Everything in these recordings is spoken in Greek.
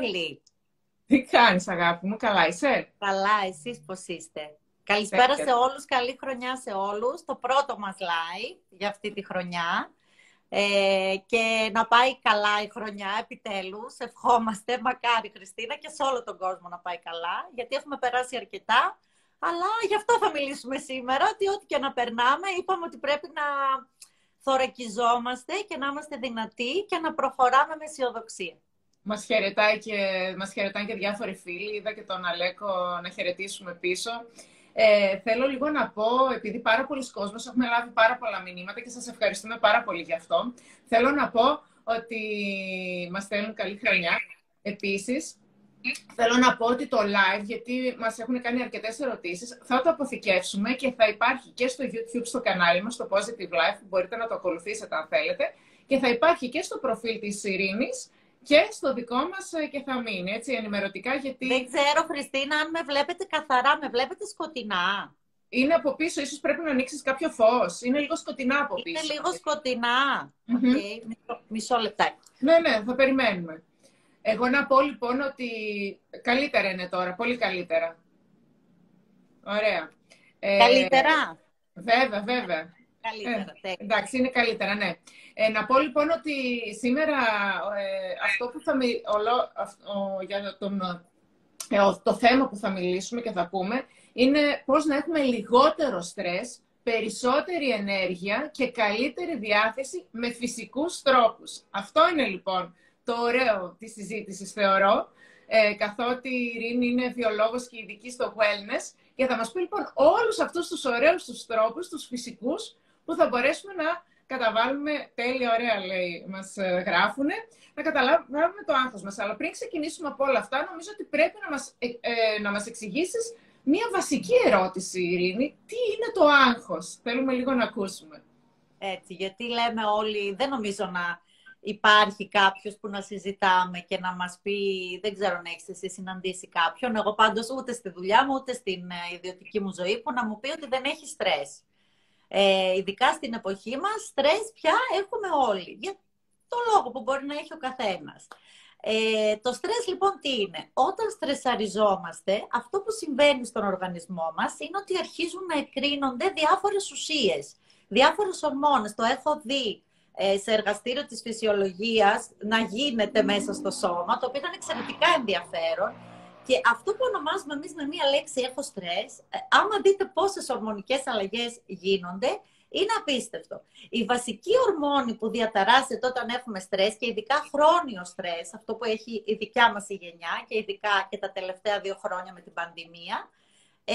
πολύ. Τι κάνεις αγάπη μου, καλά είσαι; Καλά, εσείς πώς είστε; Καλησπέρα σε όλους, καλή χρονιά σε όλους. Το πρώτο μας live για αυτή τη χρονιά. Ε, και να πάει καλά η χρονιά, επιτέλους. Ευχόμαστε, μακάρι Χριστίνα, και σε όλο τον κόσμο να πάει καλά, γιατί έχουμε περάσει αρκετά. Αλλά γι' αυτό θα μιλήσουμε σήμερα, ότι ό,τι και να περνάμε, είπαμε ότι πρέπει να θωρακιζόμαστε και να είμαστε δυνατοί και να προχωράμε με αισιοδοξία. Μας χαιρετάει και, μας χαιρετάνε και διάφοροι φίλοι. Είδα και τον Αλέκο να χαιρετήσουμε πίσω. Ε, θέλω λίγο να πω, επειδή πάρα πολλοί κόσμος έχουμε λάβει πάρα πολλά μηνύματα και σας ευχαριστούμε πάρα πολύ γι' αυτό. Θέλω να πω ότι μας στέλνουν καλή χρονιά. Επίσης, θέλω να πω ότι το live, γιατί μας έχουν κάνει αρκετές ερωτήσεις, θα το αποθηκεύσουμε και θα υπάρχει και στο YouTube στο κανάλι μας, στο Positive Life, που μπορείτε να το ακολουθήσετε αν θέλετε, και θα υπάρχει και στο προφίλ της Ειρήνης, και στο δικό μας ε, και θα μείνει, έτσι, ενημερωτικά, γιατί... Δεν ξέρω, Χριστίνα, αν με βλέπετε καθαρά, με βλέπετε σκοτεινά; Είναι από πίσω, ίσως πρέπει να ανοίξεις κάποιο φως. Είναι λίγο σκοτεινά από πίσω. Είναι λίγο σκοτεινά. Okay. Μισό, μισό λεπτάκι. Ναι, ναι, θα περιμένουμε. Εγώ να πω λοιπόν ότι καλύτερα είναι τώρα, πολύ καλύτερα. Ωραία. Ε, καλύτερα; βέβαια, βέβαια. Καλύτερα, ε, εντάξει, είναι καλύτερα, ναι. Ε, να πω λοιπόν ότι σήμερα ε, αυτό που θα ολό, για τον, ε, το θέμα που θα μιλήσουμε και θα πούμε είναι πώς να έχουμε λιγότερο στρες, περισσότερη ενέργεια και καλύτερη διάθεση με φυσικούς τρόπους. Αυτό είναι λοιπόν το ωραίο της συζήτησης θεωρώ, ε, καθότι η Ειρήνη είναι βιολόγος και ειδική στο wellness και θα μας πει λοιπόν όλους αυτούς τους ωραίους τους τρόπους, τους φυσικούς, που θα μπορέσουμε να καταβάλουμε, τέλεια, ωραία λέει, μας ε, γράφουνε, να καταλάβουμε το άγχος μας. Αλλά πριν ξεκινήσουμε από όλα αυτά, νομίζω ότι πρέπει να μας, ε, ε, να μας εξηγήσεις μία βασική ερώτηση, Ειρήνη. Τι είναι το άγχος; Θέλουμε λίγο να ακούσουμε. Έτσι, γιατί λέμε όλοι, δεν νομίζω να υπάρχει κάποιος που να συζητάμε και να μας πει, δεν ξέρω αν έχεις εσύ συναντήσει κάποιον, εγώ πάντως ούτε στη δουλειά μου, ούτε στην ιδιωτική μου ζωή, που να μου πει ότι δεν έχει στρες ε, ειδικά στην εποχή μας, στρες πια έχουμε όλοι. Για το λόγο που μπορεί να έχει ο καθένας. Ε, το στρες λοιπόν τι είναι; Όταν στρεσαριζόμαστε, αυτό που συμβαίνει στον οργανισμό μας είναι ότι αρχίζουν να εκρίνονται διάφορες ουσίες, διάφορες ορμόνες. Το έχω δει ε, σε εργαστήριο της φυσιολογίας να γίνεται μέσα στο σώμα, το οποίο ήταν εξαιρετικά ενδιαφέρον και αυτό που ονομάζουμε εμείς με μία λέξη έχω στρες, ε, άμα δείτε πόσες ορμονικές αλλαγές γίνονται, είναι απίστευτο. Η βασική ορμόνη που διαταράσσεται όταν έχουμε στρες και ειδικά χρόνιο στρες, αυτό που έχει η δικιά μας η γενιά και ειδικά και τα τελευταία δύο χρόνια με την πανδημία, ε,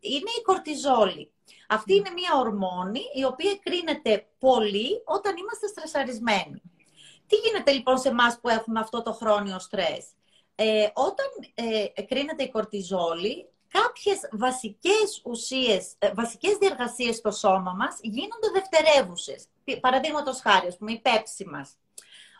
είναι η κορτιζόλη. Αυτή είναι μια ορμόνη η οποία κρίνεται πολύ όταν είμαστε στρεσαρισμένοι. Τι γίνεται λοιπόν σε εμάς που έχουμε αυτό το χρόνιο στρες ε, όταν ε, κρίνεται η κορτιζόλη, κάποιες βασικές ουσίες, ε, βασικές διεργασίες στο σώμα μας γίνονται δευτερεύουσες. Παραδείγματος χάρη, ας πούμε, η πέψη μας.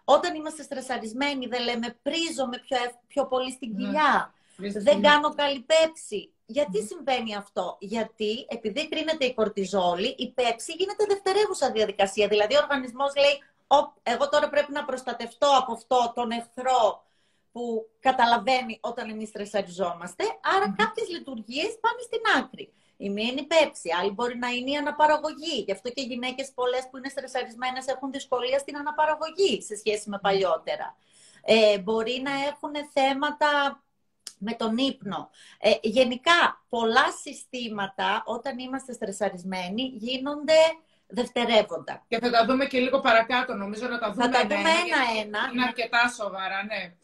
Όταν είμαστε στρεσαρισμένοι, δεν λέμε πρίζομαι πιο, πιο πολύ στην ναι. κοιλιά. Δεν κάνω καλή πέψη. Γιατί συμβαίνει αυτό, Γιατί επειδή κρίνεται η κορτιζόλη, η πέψη γίνεται δευτερεύουσα διαδικασία. Δηλαδή, ο οργανισμός λέει, εγώ τώρα πρέπει να προστατευτώ από αυτό τον εχθρό που καταλαβαίνει όταν εμείς στρεσαριζόμαστε, άρα mm. κάποιες λειτουργίες πάνε στην άκρη. Η μία είναι η πέψη, άλλη μπορεί να είναι η αναπαραγωγή. Γι' αυτό και οι γυναίκες πολλές που είναι στρεσαρισμένες έχουν δυσκολία στην αναπαραγωγή σε σχέση με παλιότερα. Ε, μπορεί να έχουν θέματα με τον ύπνο. Ε, γενικά, πολλά συστήματα όταν είμαστε στρεσαρισμένοι γίνονται δευτερεύοντα. Και θα τα δούμε και λίγο παρακάτω, νομίζω να τα δούμε, θα τα δούμε ένα-ένα. Είναι αρκετά σοβαρά, ναι.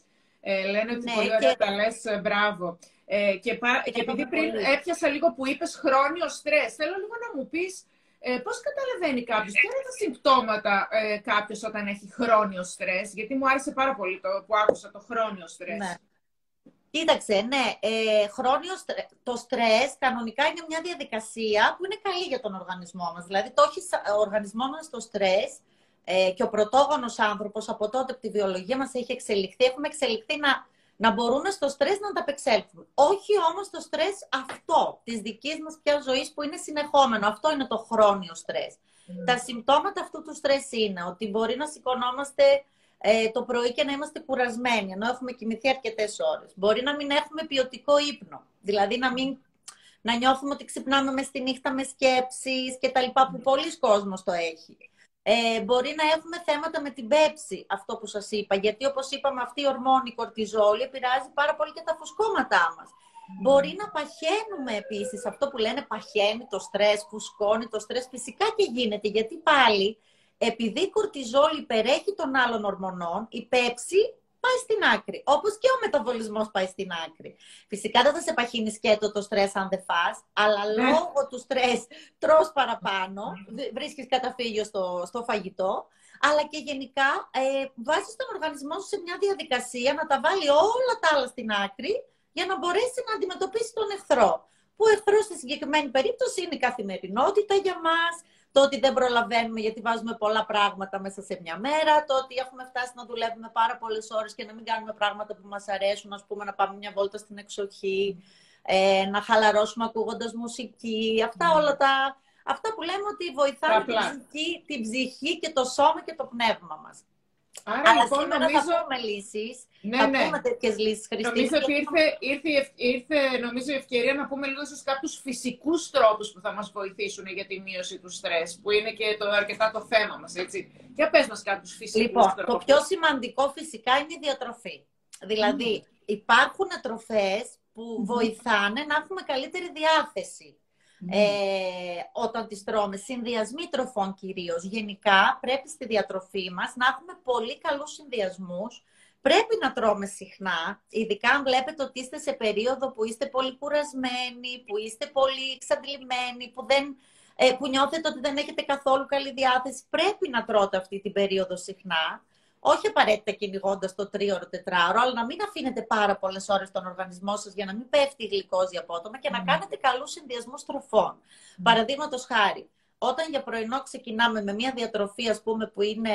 Ε, λένε ότι ναι, πολύ ωραία και... τα λες, ε, μπράβο. Ε, και, πα... και επειδή πριν έπιασα λίγο που είπες χρόνιο στρες, θέλω λίγο να μου πεις ε, πώς καταλαβαίνει κάποιος, ποια είναι τα συμπτώματα ε, κάποιος όταν έχει χρόνιο στρες, γιατί μου άρεσε πάρα πολύ το που άκουσα το χρόνιο στρες. Ναι. Κοίταξε, ναι, ε, χρόνιο, το στρες κανονικά είναι μια διαδικασία που είναι καλή για τον οργανισμό μας. Δηλαδή, το έχεις ο οργανισμός μας το στρες ε, και ο πρωτόγονος άνθρωπος από τότε που τη βιολογία μας έχει εξελιχθεί, έχουμε εξελιχθεί να, να μπορούμε στο στρες να ανταπεξέλθουμε. Όχι όμως το στρες αυτό, της δικής μας πια ζωής που είναι συνεχόμενο. Αυτό είναι το χρόνιο στρες. Mm. Τα συμπτώματα αυτού του στρες είναι ότι μπορεί να σηκωνόμαστε ε, το πρωί και να είμαστε κουρασμένοι, ενώ έχουμε κοιμηθεί αρκετές ώρες. Μπορεί να μην έχουμε ποιοτικό ύπνο. Δηλαδή να, μην, να νιώθουμε ότι ξυπνάμε μες στη νύχτα με σκέψεις και τα λοιπά, που πολλοί κόσμος το έχει. Ε, μπορεί να έχουμε θέματα με την πέψη, αυτό που σας είπα, γιατί όπως είπαμε αυτή η ορμόνη η κορτιζόλη επηρεάζει πάρα πολύ και τα φουσκώματά μας. Μπορεί να παχαίνουμε επίσης, αυτό που λένε παχαίνει το στρες, φουσκώνει το στρες, φυσικά και γίνεται, γιατί πάλι επειδή η κορτιζόλη υπερέχει των άλλων ορμονών, η πέψη πάει στην άκρη. Όπως και ο μεταβολισμός πάει στην άκρη. Φυσικά δεν θα σε παχύνεις σκέτο το στρες αν δεν φας, αλλά ναι. λόγω του στρες τρως παραπάνω, βρίσκεις καταφύγιο στο, στο φαγητό, αλλά και γενικά ε, βάζεις τον οργανισμό σου σε μια διαδικασία να τα βάλει όλα τα άλλα στην άκρη για να μπορέσει να αντιμετωπίσει τον εχθρό. Που ο εχθρός στη συγκεκριμένη περίπτωση είναι η καθημερινότητα για μας, το ότι δεν προλαβαίνουμε γιατί βάζουμε πολλά πράγματα μέσα σε μια μέρα, το ότι έχουμε φτάσει να δουλεύουμε πάρα πολλές ώρες και να μην κάνουμε πράγματα που μας αρέσουν, ας πούμε να πάμε μια βόλτα στην εξοχή, ε, να χαλαρώσουμε ακούγοντας μουσική, αυτά ναι. όλα τα... Αυτά που λέμε ότι βοηθάνε την ψυχή, την ψυχή και το σώμα και το πνεύμα μας. Άρα Αλλά λοιπόν νομίζω... θα πούμε λύσεις, ναι, θα ναι. πούμε τέτοιες λύσεις, Νομίζω ότι ήρθε, ήρθε, ήρθε νομίζω, η ευκαιρία να πούμε λίγο στους κάποιους φυσικούς τρόπους που θα μας βοηθήσουν για τη μείωση του στρες, που είναι και το, αρκετά το θέμα μας, έτσι. Για πες μας κάποιους φυσικούς λοιπόν, τρόπους. το πιο σημαντικό φυσικά είναι η διατροφή. Δηλαδή, υπάρχουν τροφές που βοηθάνε να έχουμε καλύτερη διάθεση. Ε, όταν τις τρώμε. Συνδυασμοί τροφών κυρίως. Γενικά πρέπει στη διατροφή μας να έχουμε πολύ καλούς συνδυασμούς. Πρέπει να τρώμε συχνά, ειδικά αν βλέπετε ότι είστε σε περίοδο που είστε πολύ κουρασμένοι, που είστε πολύ εξαντλημένοι, που, δεν, ε, που νιώθετε ότι δεν έχετε καθόλου καλή διάθεση. Πρέπει να τρώτε αυτή την περίοδο συχνά όχι απαραίτητα κυνηγώντας το τρίωρο, τετράωρο, αλλά να μην αφήνετε πάρα πολλές ώρες τον οργανισμό σας για να μην πέφτει η γλυκόζη απότομα και να ναι. κάνετε καλούς συνδυασμούς τροφών. Mm. Παραδείγματος χάρη, όταν για πρωινό ξεκινάμε με μια διατροφή, ας πούμε, που είναι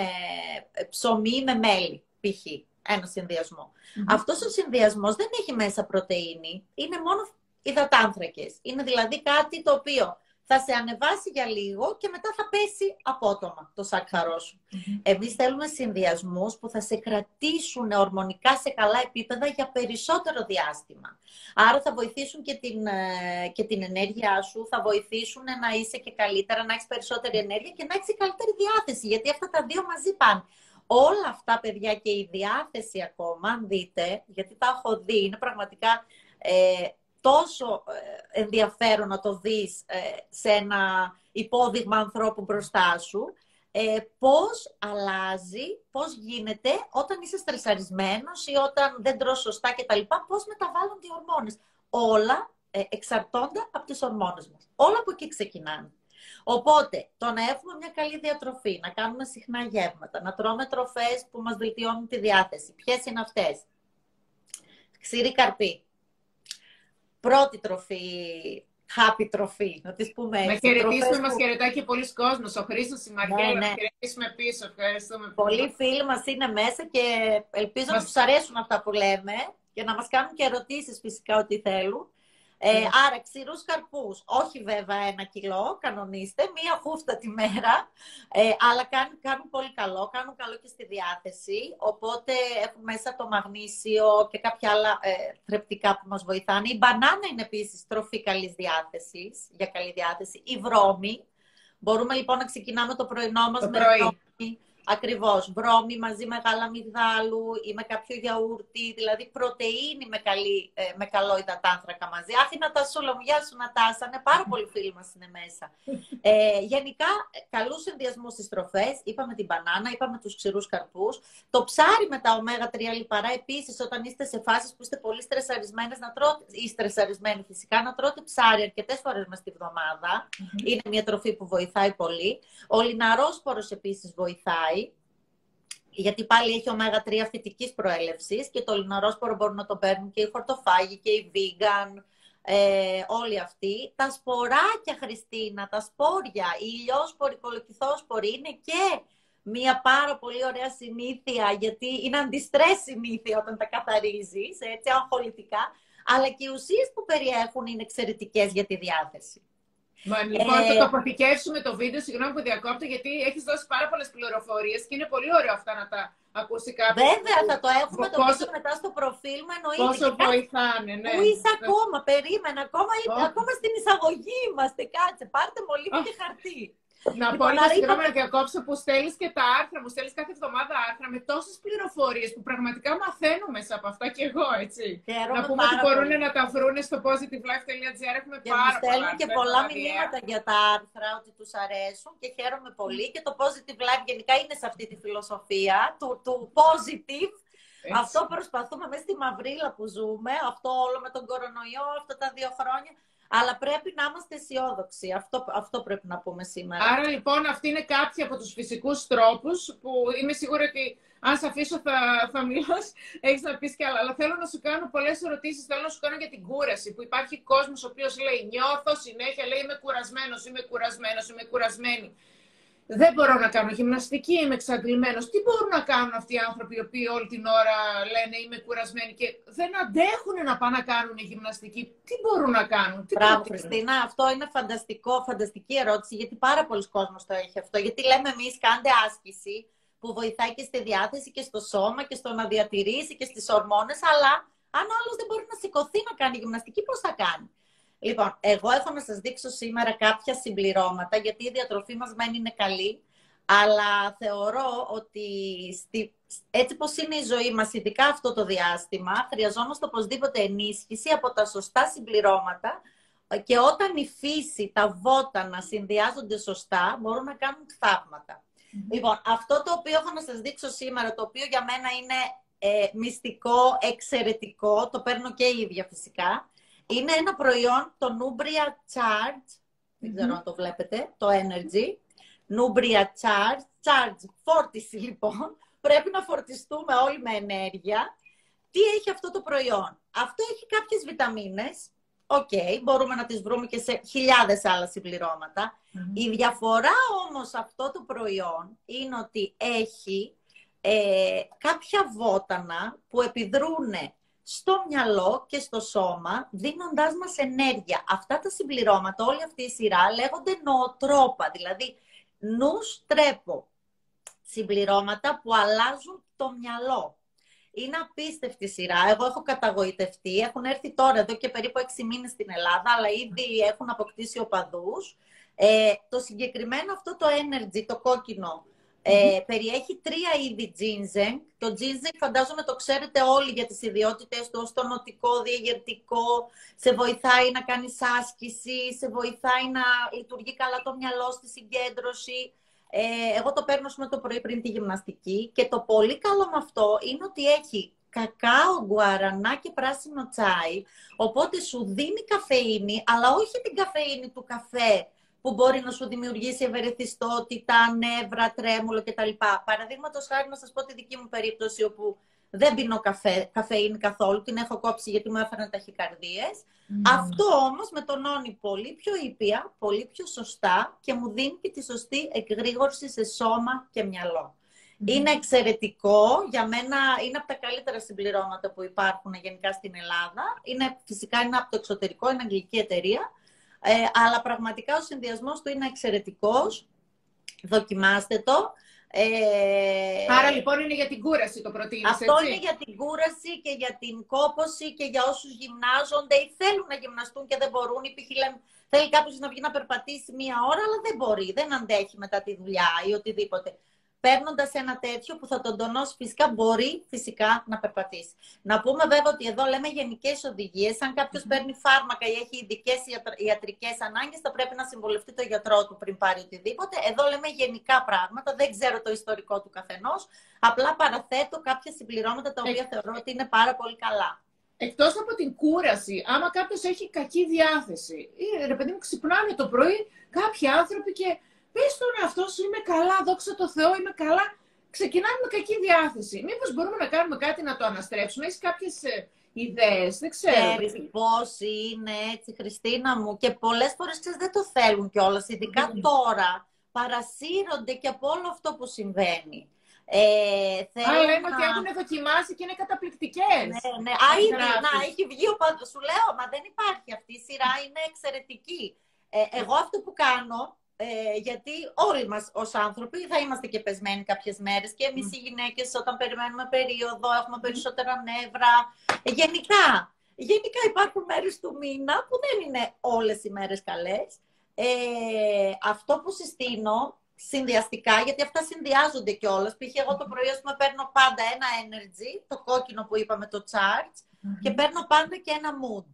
ε, ψωμί με μέλι, π.χ. Ένα συνδυασμό. Mm. Αυτός ο συνδυασμός δεν έχει μέσα πρωτενη, είναι μόνο υδατάνθρακες. Είναι δηλαδή κάτι το οποίο θα σε ανεβάσει για λίγο και μετά θα πέσει απότομα το σάκχαρό σου. Mm-hmm. Εμείς θέλουμε συνδυασμούς που θα σε κρατήσουν ορμονικά σε καλά επίπεδα για περισσότερο διάστημα. Άρα θα βοηθήσουν και την, ε, και την ενέργειά σου, θα βοηθήσουν να είσαι και καλύτερα, να έχεις περισσότερη ενέργεια και να έχεις καλύτερη διάθεση, γιατί αυτά τα δύο μαζί πάνε. Όλα αυτά, παιδιά, και η διάθεση ακόμα, αν δείτε, γιατί τα έχω δει, είναι πραγματικά... Ε, τόσο ε, ενδιαφέρον να το δεις ε, σε ένα υπόδειγμα ανθρώπου μπροστά σου, ε, πώς αλλάζει, πώς γίνεται όταν είσαι στρεσαρισμένος ή όταν δεν τρως σωστά κτλ. Πώς μεταβάλλονται οι ορμόνες. Όλα ε, εξαρτώνται από τις ορμόνες μας. Όλα από εκεί ξεκινάνε. Οπότε, το να έχουμε μια καλή διατροφή, να κάνουμε συχνά γεύματα, να τρώμε τροφές που μας βελτιώνουν τη διάθεση. Ποιες είναι αυτές; Ξηρή καρπή, πρώτη τροφή, happy τροφή, να τις πούμε έτσι. Να χαιρετήσουμε, που... μας χαιρετάει και πολλοί κόσμος. Ο Χρήστος, η Μαριέλα, ναι, ναι. να χαιρετήσουμε πίσω. Ευχαριστούμε. Πολλοί φίλοι μας είναι μέσα και ελπίζω μας... να τους αρέσουν αυτά που λέμε και να μας κάνουν και ερωτήσεις φυσικά ό,τι θέλουν. Ε, ναι. άρα, ξηρούς καρπούς, όχι βέβαια ένα κιλό, κανονίστε, μία χούφτα τη μέρα, ε, αλλά κάνουν, κάνουν πολύ καλό, κάνουν καλό και στη διάθεση, οπότε έχουν μέσα το μαγνήσιο και κάποια άλλα ε, θρεπτικά που μας βοηθάνε. Η μπανάνα είναι επίσης τροφή καλής διάθεσης, για καλή διάθεση, η βρώμη. Μπορούμε λοιπόν να ξεκινάμε το πρωινό μας με βρώμη. Ακριβώς. Βρώμη μαζί με γάλα μυγδάλου ή με κάποιο γιαούρτι, δηλαδή πρωτεΐνη με, καλή, ε, με καλό υδατάνθρακα μαζί. Άφηνα τα σολομιά σου να τάσανε, πάρα πολλοί φίλοι μας είναι μέσα. Ε, γενικά, καλούς συνδυασμούς στις τροφές. Είπαμε την μπανάνα, είπαμε τους ξηρούς καρπούς. Το ψάρι με τα ω3 λιπαρά, επίσης, όταν είστε σε φάσεις που είστε πολύ στρεσαρισμένες να τρώτε, ή στρεσαρισμένοι φυσικά, να τρώτε ψάρι αρκετές φορές μες τη βδομάδα. Είναι μια τροφή που βοηθάει πολύ. Ο λιναρόσπορος επίσης βοηθάει γιατί πάλι έχει ω3 φυτικής προέλευσης και το λιναρόσπορο μπορούν να το παίρνουν και οι χορτοφάγοι και οι vegan, ε, όλοι αυτοί. Τα σποράκια, Χριστίνα, τα σπόρια, οι ηλιόσποροι, οι κολοκυθόσποροι είναι και μια πάρα πολύ ωραία συνήθεια, γιατί είναι αντιστρές συνήθεια όταν τα καθαρίζεις, έτσι, αγχολητικά, αλλά και οι ουσίες που περιέχουν είναι εξαιρετικές για τη διάθεση. Μα, λοιπόν, ε... θα το αποθηκεύσουμε το βίντεο, συγγνώμη που διακόπτω, γιατί έχεις δώσει πάρα πολλές πληροφορίες και είναι πολύ ωραίο αυτά να τα ακούσει κάποιος. Βέβαια, θα το έχουμε το πόσο... μετά στο προφίλ μου, εννοείται. Πόσο βοηθάνε, ναι. Πού είσαι ακόμα, περίμενα, ακόμα, ακόμα στην εισαγωγή είμαστε, κάτσε, πάρτε μολύβι και χαρτί. Να λοιπόν, πω λίγο συγγνώμη να διακόψω που στέλνεις και τα άρθρα μου. Στέλνεις κάθε εβδομάδα άρθρα με τόσες πληροφορίες που πραγματικά μαθαίνω μέσα από αυτά και εγώ, έτσι. να πούμε ότι μπορούν να τα βρουν στο positivelife.gr. Έχουμε και πάρα πολλά. και πολλά μηνύματα για τα άρθρα ότι τους αρέσουν και χαίρομαι πολύ. Και το positive life γενικά είναι σε αυτή τη φιλοσοφία του, του positive. Αυτό προσπαθούμε μέσα στη μαυρίλα που ζούμε, αυτό όλο με τον κορονοϊό, αυτά τα δύο χρόνια. Αλλά πρέπει να είμαστε αισιόδοξοι. Αυτό, αυτό πρέπει να πούμε σήμερα. Άρα λοιπόν αυτοί είναι κάποιοι από τους φυσικούς τρόπους που είμαι σίγουρη ότι αν σε αφήσω θα, θα μιλάς, έχεις να πεις κι άλλα. Αλλά θέλω να σου κάνω πολλές ερωτήσεις. Θέλω να σου κάνω για την κούραση. Που υπάρχει κόσμος ο οποίος λέει νιώθω συνέχεια, λέει είμαι κουρασμένος, είμαι κουρασμένος, είμαι κουρασμένη δεν μπορώ να κάνω γυμναστική, είμαι εξαντλημένος. Τι μπορούν να κάνουν αυτοί οι άνθρωποι οι οποίοι όλη την ώρα λένε είμαι κουρασμένοι και δεν αντέχουν να πάνε να κάνουν γυμναστική; Τι μπορούν να κάνουν, τι Μπράβο, Χριστίνα, αυτό είναι φανταστικό, φανταστική ερώτηση, γιατί πάρα πολλοί κόσμος το έχει αυτό. Γιατί λέμε εμείς κάντε άσκηση που βοηθάει και στη διάθεση και στο σώμα και στο να διατηρήσει και στις ορμόνες, αλλά αν άλλος δεν μπορεί να σηκωθεί να κάνει γυμναστική, πώς θα κάνει; Λοιπόν, εγώ έχω να σας δείξω σήμερα κάποια συμπληρώματα, γιατί η διατροφή μας μένει είναι καλή, αλλά θεωρώ ότι στη, έτσι πως είναι η ζωή μας, ειδικά αυτό το διάστημα, χρειαζόμαστε οπωσδήποτε ενίσχυση από τα σωστά συμπληρώματα και όταν η φύση, τα βότανα συνδυάζονται σωστά, μπορούν να κάνουν Λοιπόν, αυτό το οποίο έχω να σας δείξω σήμερα, το οποίο για μένα είναι ε, μυστικό, εξαιρετικό, το παίρνω και η ίδια φυσικά, είναι ένα προϊόν, το Nubria Charge, δεν ξέρω αν το βλέπετε, το Energy. Nubria Charge, Charge, φόρτιση λοιπόν. Πρέπει να φορτιστούμε όλοι με ενέργεια. Τι έχει αυτό το προϊόν; Αυτό έχει κάποιες βιταμίνες. Οκ, μπορούμε να τις βρούμε και σε χιλιάδες άλλα Η διαφορά όμως αυτό το προϊόν είναι ότι έχει ε, κάποια βότανα που επιδρούν στο μυαλό και στο σώμα, δίνοντάς μας ενέργεια. Αυτά τα συμπληρώματα, όλη αυτή η σειρά, λέγονται νοοτρόπα, δηλαδή νους τρέπο. Συμπληρώματα που αλλάζουν το μυαλό. Είναι απίστευτη σειρά. Εγώ έχω καταγοητευτεί. Έχουν έρθει τώρα εδώ και περίπου 6 μήνες στην Ελλάδα, αλλά ήδη έχουν αποκτήσει οπαδούς. Ε, το συγκεκριμένο αυτό το energy, το κόκκινο, ε, περιέχει τρία είδη ginseng. Το ginseng φαντάζομαι το ξέρετε όλοι για τις ιδιότητες του, στο νοτικό, διαγερτικό, σε βοηθάει να κάνεις άσκηση, σε βοηθάει να λειτουργεί καλά το μυαλό στη συγκέντρωση. Ε, εγώ το παίρνω με το πρωί πριν τη γυμναστική και το πολύ καλό με αυτό είναι ότι έχει κακάο, γκουαρανά και πράσινο τσάι, οπότε σου δίνει καφεΐνη, αλλά όχι την καφεΐνη του καφέ που μπορεί να σου δημιουργήσει ευερεθιστότητα, νεύρα, τρέμουλο κτλ. Παραδείγματος χάρη να σας πω τη δική μου περίπτωση όπου δεν πίνω καφέ, καφέινη καθόλου, την έχω κόψει γιατί μου έφεραν ταχυκαρδίες. Mm. Αυτό όμως με τονώνει πολύ πιο ήπια, πολύ πιο σωστά και μου δίνει και τη σωστή εκγρήγορση σε σώμα και μυαλό. Mm. Είναι εξαιρετικό, για μένα είναι από τα καλύτερα συμπληρώματα που υπάρχουν γενικά στην Ελλάδα. Είναι, φυσικά είναι από το εξωτερικό, είναι αγγλική εταιρεία. Ε, αλλά πραγματικά ο συνδυασμός του είναι εξαιρετικός. Δοκιμάστε το. Ε, Άρα λοιπόν είναι για την κούραση το προτείνεις, Αυτό είναι για την κούραση και για την κόποση και για όσους γυμνάζονται ή θέλουν να γυμναστούν και δεν μπορούν. Ή θέλει κάποιος να βγει να περπατήσει μία ώρα, αλλά δεν μπορεί, δεν αντέχει μετά τη δουλειά ή οτιδήποτε παίρνοντας ένα τέτοιο που θα τον τονώσει φυσικά, μπορεί φυσικά να περπατήσει. Να πούμε βέβαια ότι εδώ λέμε γενικές οδηγίες. Αν κάποιος παίρνει φάρμακα ή έχει ειδικές ιατρικές ανάγκες, θα πρέπει να συμβολευτεί το γιατρό του πριν πάρει οτιδήποτε. Εδώ λέμε γενικά πράγματα. Δεν ξέρω το ιστορικό του καθενός. Απλά παραθέτω κάποια συμπληρώματα τα οποία θεωρώ ότι είναι πάρα πολύ καλά. Εκτός από την κούραση, άμα κάποιος έχει κακή διάθεση, ή ρε παιδί μου ξυπνάνε το πρωί κάποιοι άνθρωποι και πες τον εαυτό σου είμαι καλά, δόξα τω Θεώ, είμαι καλά. Ξεκινάμε με κακή διάθεση. Μήπως μπορούμε να κάνουμε κάτι να το αναστρέψουμε. Έχεις κάποιες ε, ιδέες, δεν ξέρω. Ξέρεις πώς είναι έτσι, Χριστίνα μου. Και πολλές φορές ξέρεις, δεν το θέλουν κιόλας. Ειδικά mm. τώρα παρασύρονται και από όλο αυτό που συμβαίνει. Ε, Α, λένε να... ότι έχουν δοκιμάσει και είναι καταπληκτικές. Ναι, ναι. Α, ήδη, να, έχει βγει ο Σου λέω, μα δεν υπάρχει αυτή η σειρά, είναι εξαιρετική. Ε, εγώ αυτό που κάνω ε, γιατί όλοι μας ως άνθρωποι θα είμαστε και πεσμένοι κάποιες μέρες και εμείς οι γυναίκες όταν περιμένουμε περίοδο έχουμε περισσότερα νεύρα. Ε, γενικά, γενικά υπάρχουν μέρες του μήνα που δεν είναι όλες οι μέρες καλές. Ε, αυτό που συστήνω συνδυαστικά, γιατί αυτά συνδυάζονται κιόλας. Π.χ. εγώ το πρωί, πούμε, παίρνω πάντα ένα energy, το κόκκινο που είπαμε, το charge, και παίρνω πάντα και ένα mood.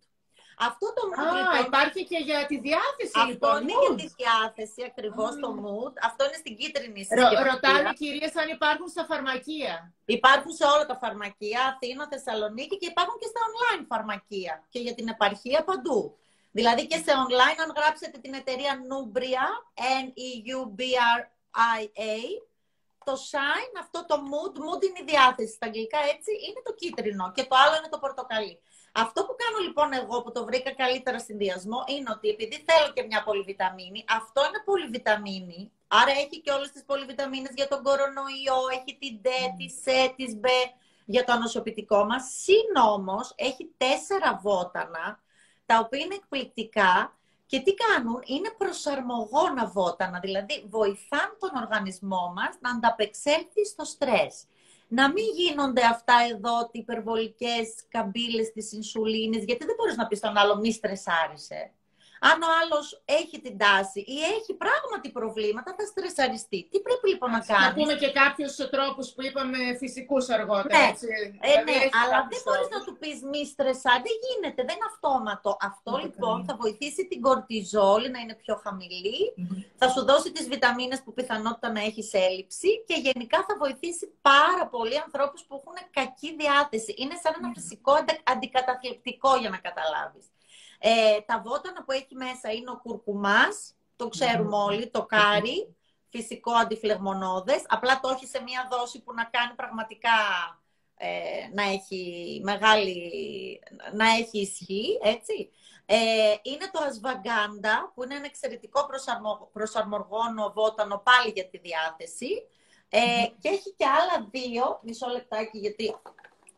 Αυτό το mood, Α, λοιπόν, υπάρχει και για τη διάθεση, αυτό λοιπόν. είναι για τη διάθεση, ακριβώς το mood. Αυτό είναι στην κίτρινη συσκευασία. ρωτάνε κυρίες αν υπάρχουν στα φαρμακεία. Υπάρχουν σε όλα τα φαρμακεία, Αθήνα, Θεσσαλονίκη και υπάρχουν και στα online φαρμακεία. Και για την επαρχία παντού. Δηλαδή και σε online, αν γράψετε την εταιρεία Nubria, N-E-U-B-R-I-A, το shine, αυτό το mood, mood είναι η διάθεση στα αγγλικά έτσι, είναι το κίτρινο και το άλλο είναι το πορτοκαλί. Αυτό που κάνω λοιπόν εγώ που το βρήκα καλύτερα συνδυασμό είναι ότι επειδή θέλω και μια πολυβιταμίνη, αυτό είναι πολυβιταμίνη, άρα έχει και όλες τις πολυβιταμίνες για τον κορονοϊό, έχει την D, τη C, τη B για το ανοσοποιητικό μας, συν όμως έχει τέσσερα βότανα, τα οποία είναι εκπληκτικά και τι κάνουν, είναι προσαρμογόνα βότανα, δηλαδή βοηθάν τον οργανισμό μας να ανταπεξέλθει στο στρες να μην γίνονται αυτά εδώ οι υπερβολικές καμπύλες της ινσουλίνης, γιατί δεν μπορείς να πεις στον άλλο μη στρεσάρισε. Αν ο άλλος έχει την τάση ή έχει πράγματι προβλήματα, θα στρεσαριστεί. Τι πρέπει λοιπόν να κάνει. Να πούμε και κάποιους τρόπους που είπαμε φυσικούς αργότερα. Ναι, έτσι. Ε, δηλαδή, ναι αλλά δεν μπορείς να του πεις μη στρεσά. Δεν γίνεται, δεν είναι αυτόματο. Αυτό λοιπόν θα βοηθήσει την κορτιζόλη να είναι πιο χαμηλη Θα σου δώσει τις βιταμίνες που πιθανότητα να έχεις έλλειψη και γενικά θα βοηθήσει πάρα πολύ ανθρώπους που έχουν κακή διάθεση. Είναι σαν ένα φυσικό αντικαταθλιπτικό για να καταλάβεις. Ε, τα βότανα που έχει μέσα είναι ο κουρκουμάς, το ξέρουμε όλοι, το κάρι, φυσικό αντιφλεγμονώδες. Απλά το έχει σε μία δόση που να κάνει πραγματικά ε, να έχει μεγάλη, να έχει ισχύ, έτσι. Ε, είναι το ασβαγκάντα, που είναι ένα εξαιρετικό προσαρμο, προσαρμοργόνο βότανο πάλι για τη διάθεση. Ε, και έχει και άλλα δύο, μισό λεπτάκι γιατί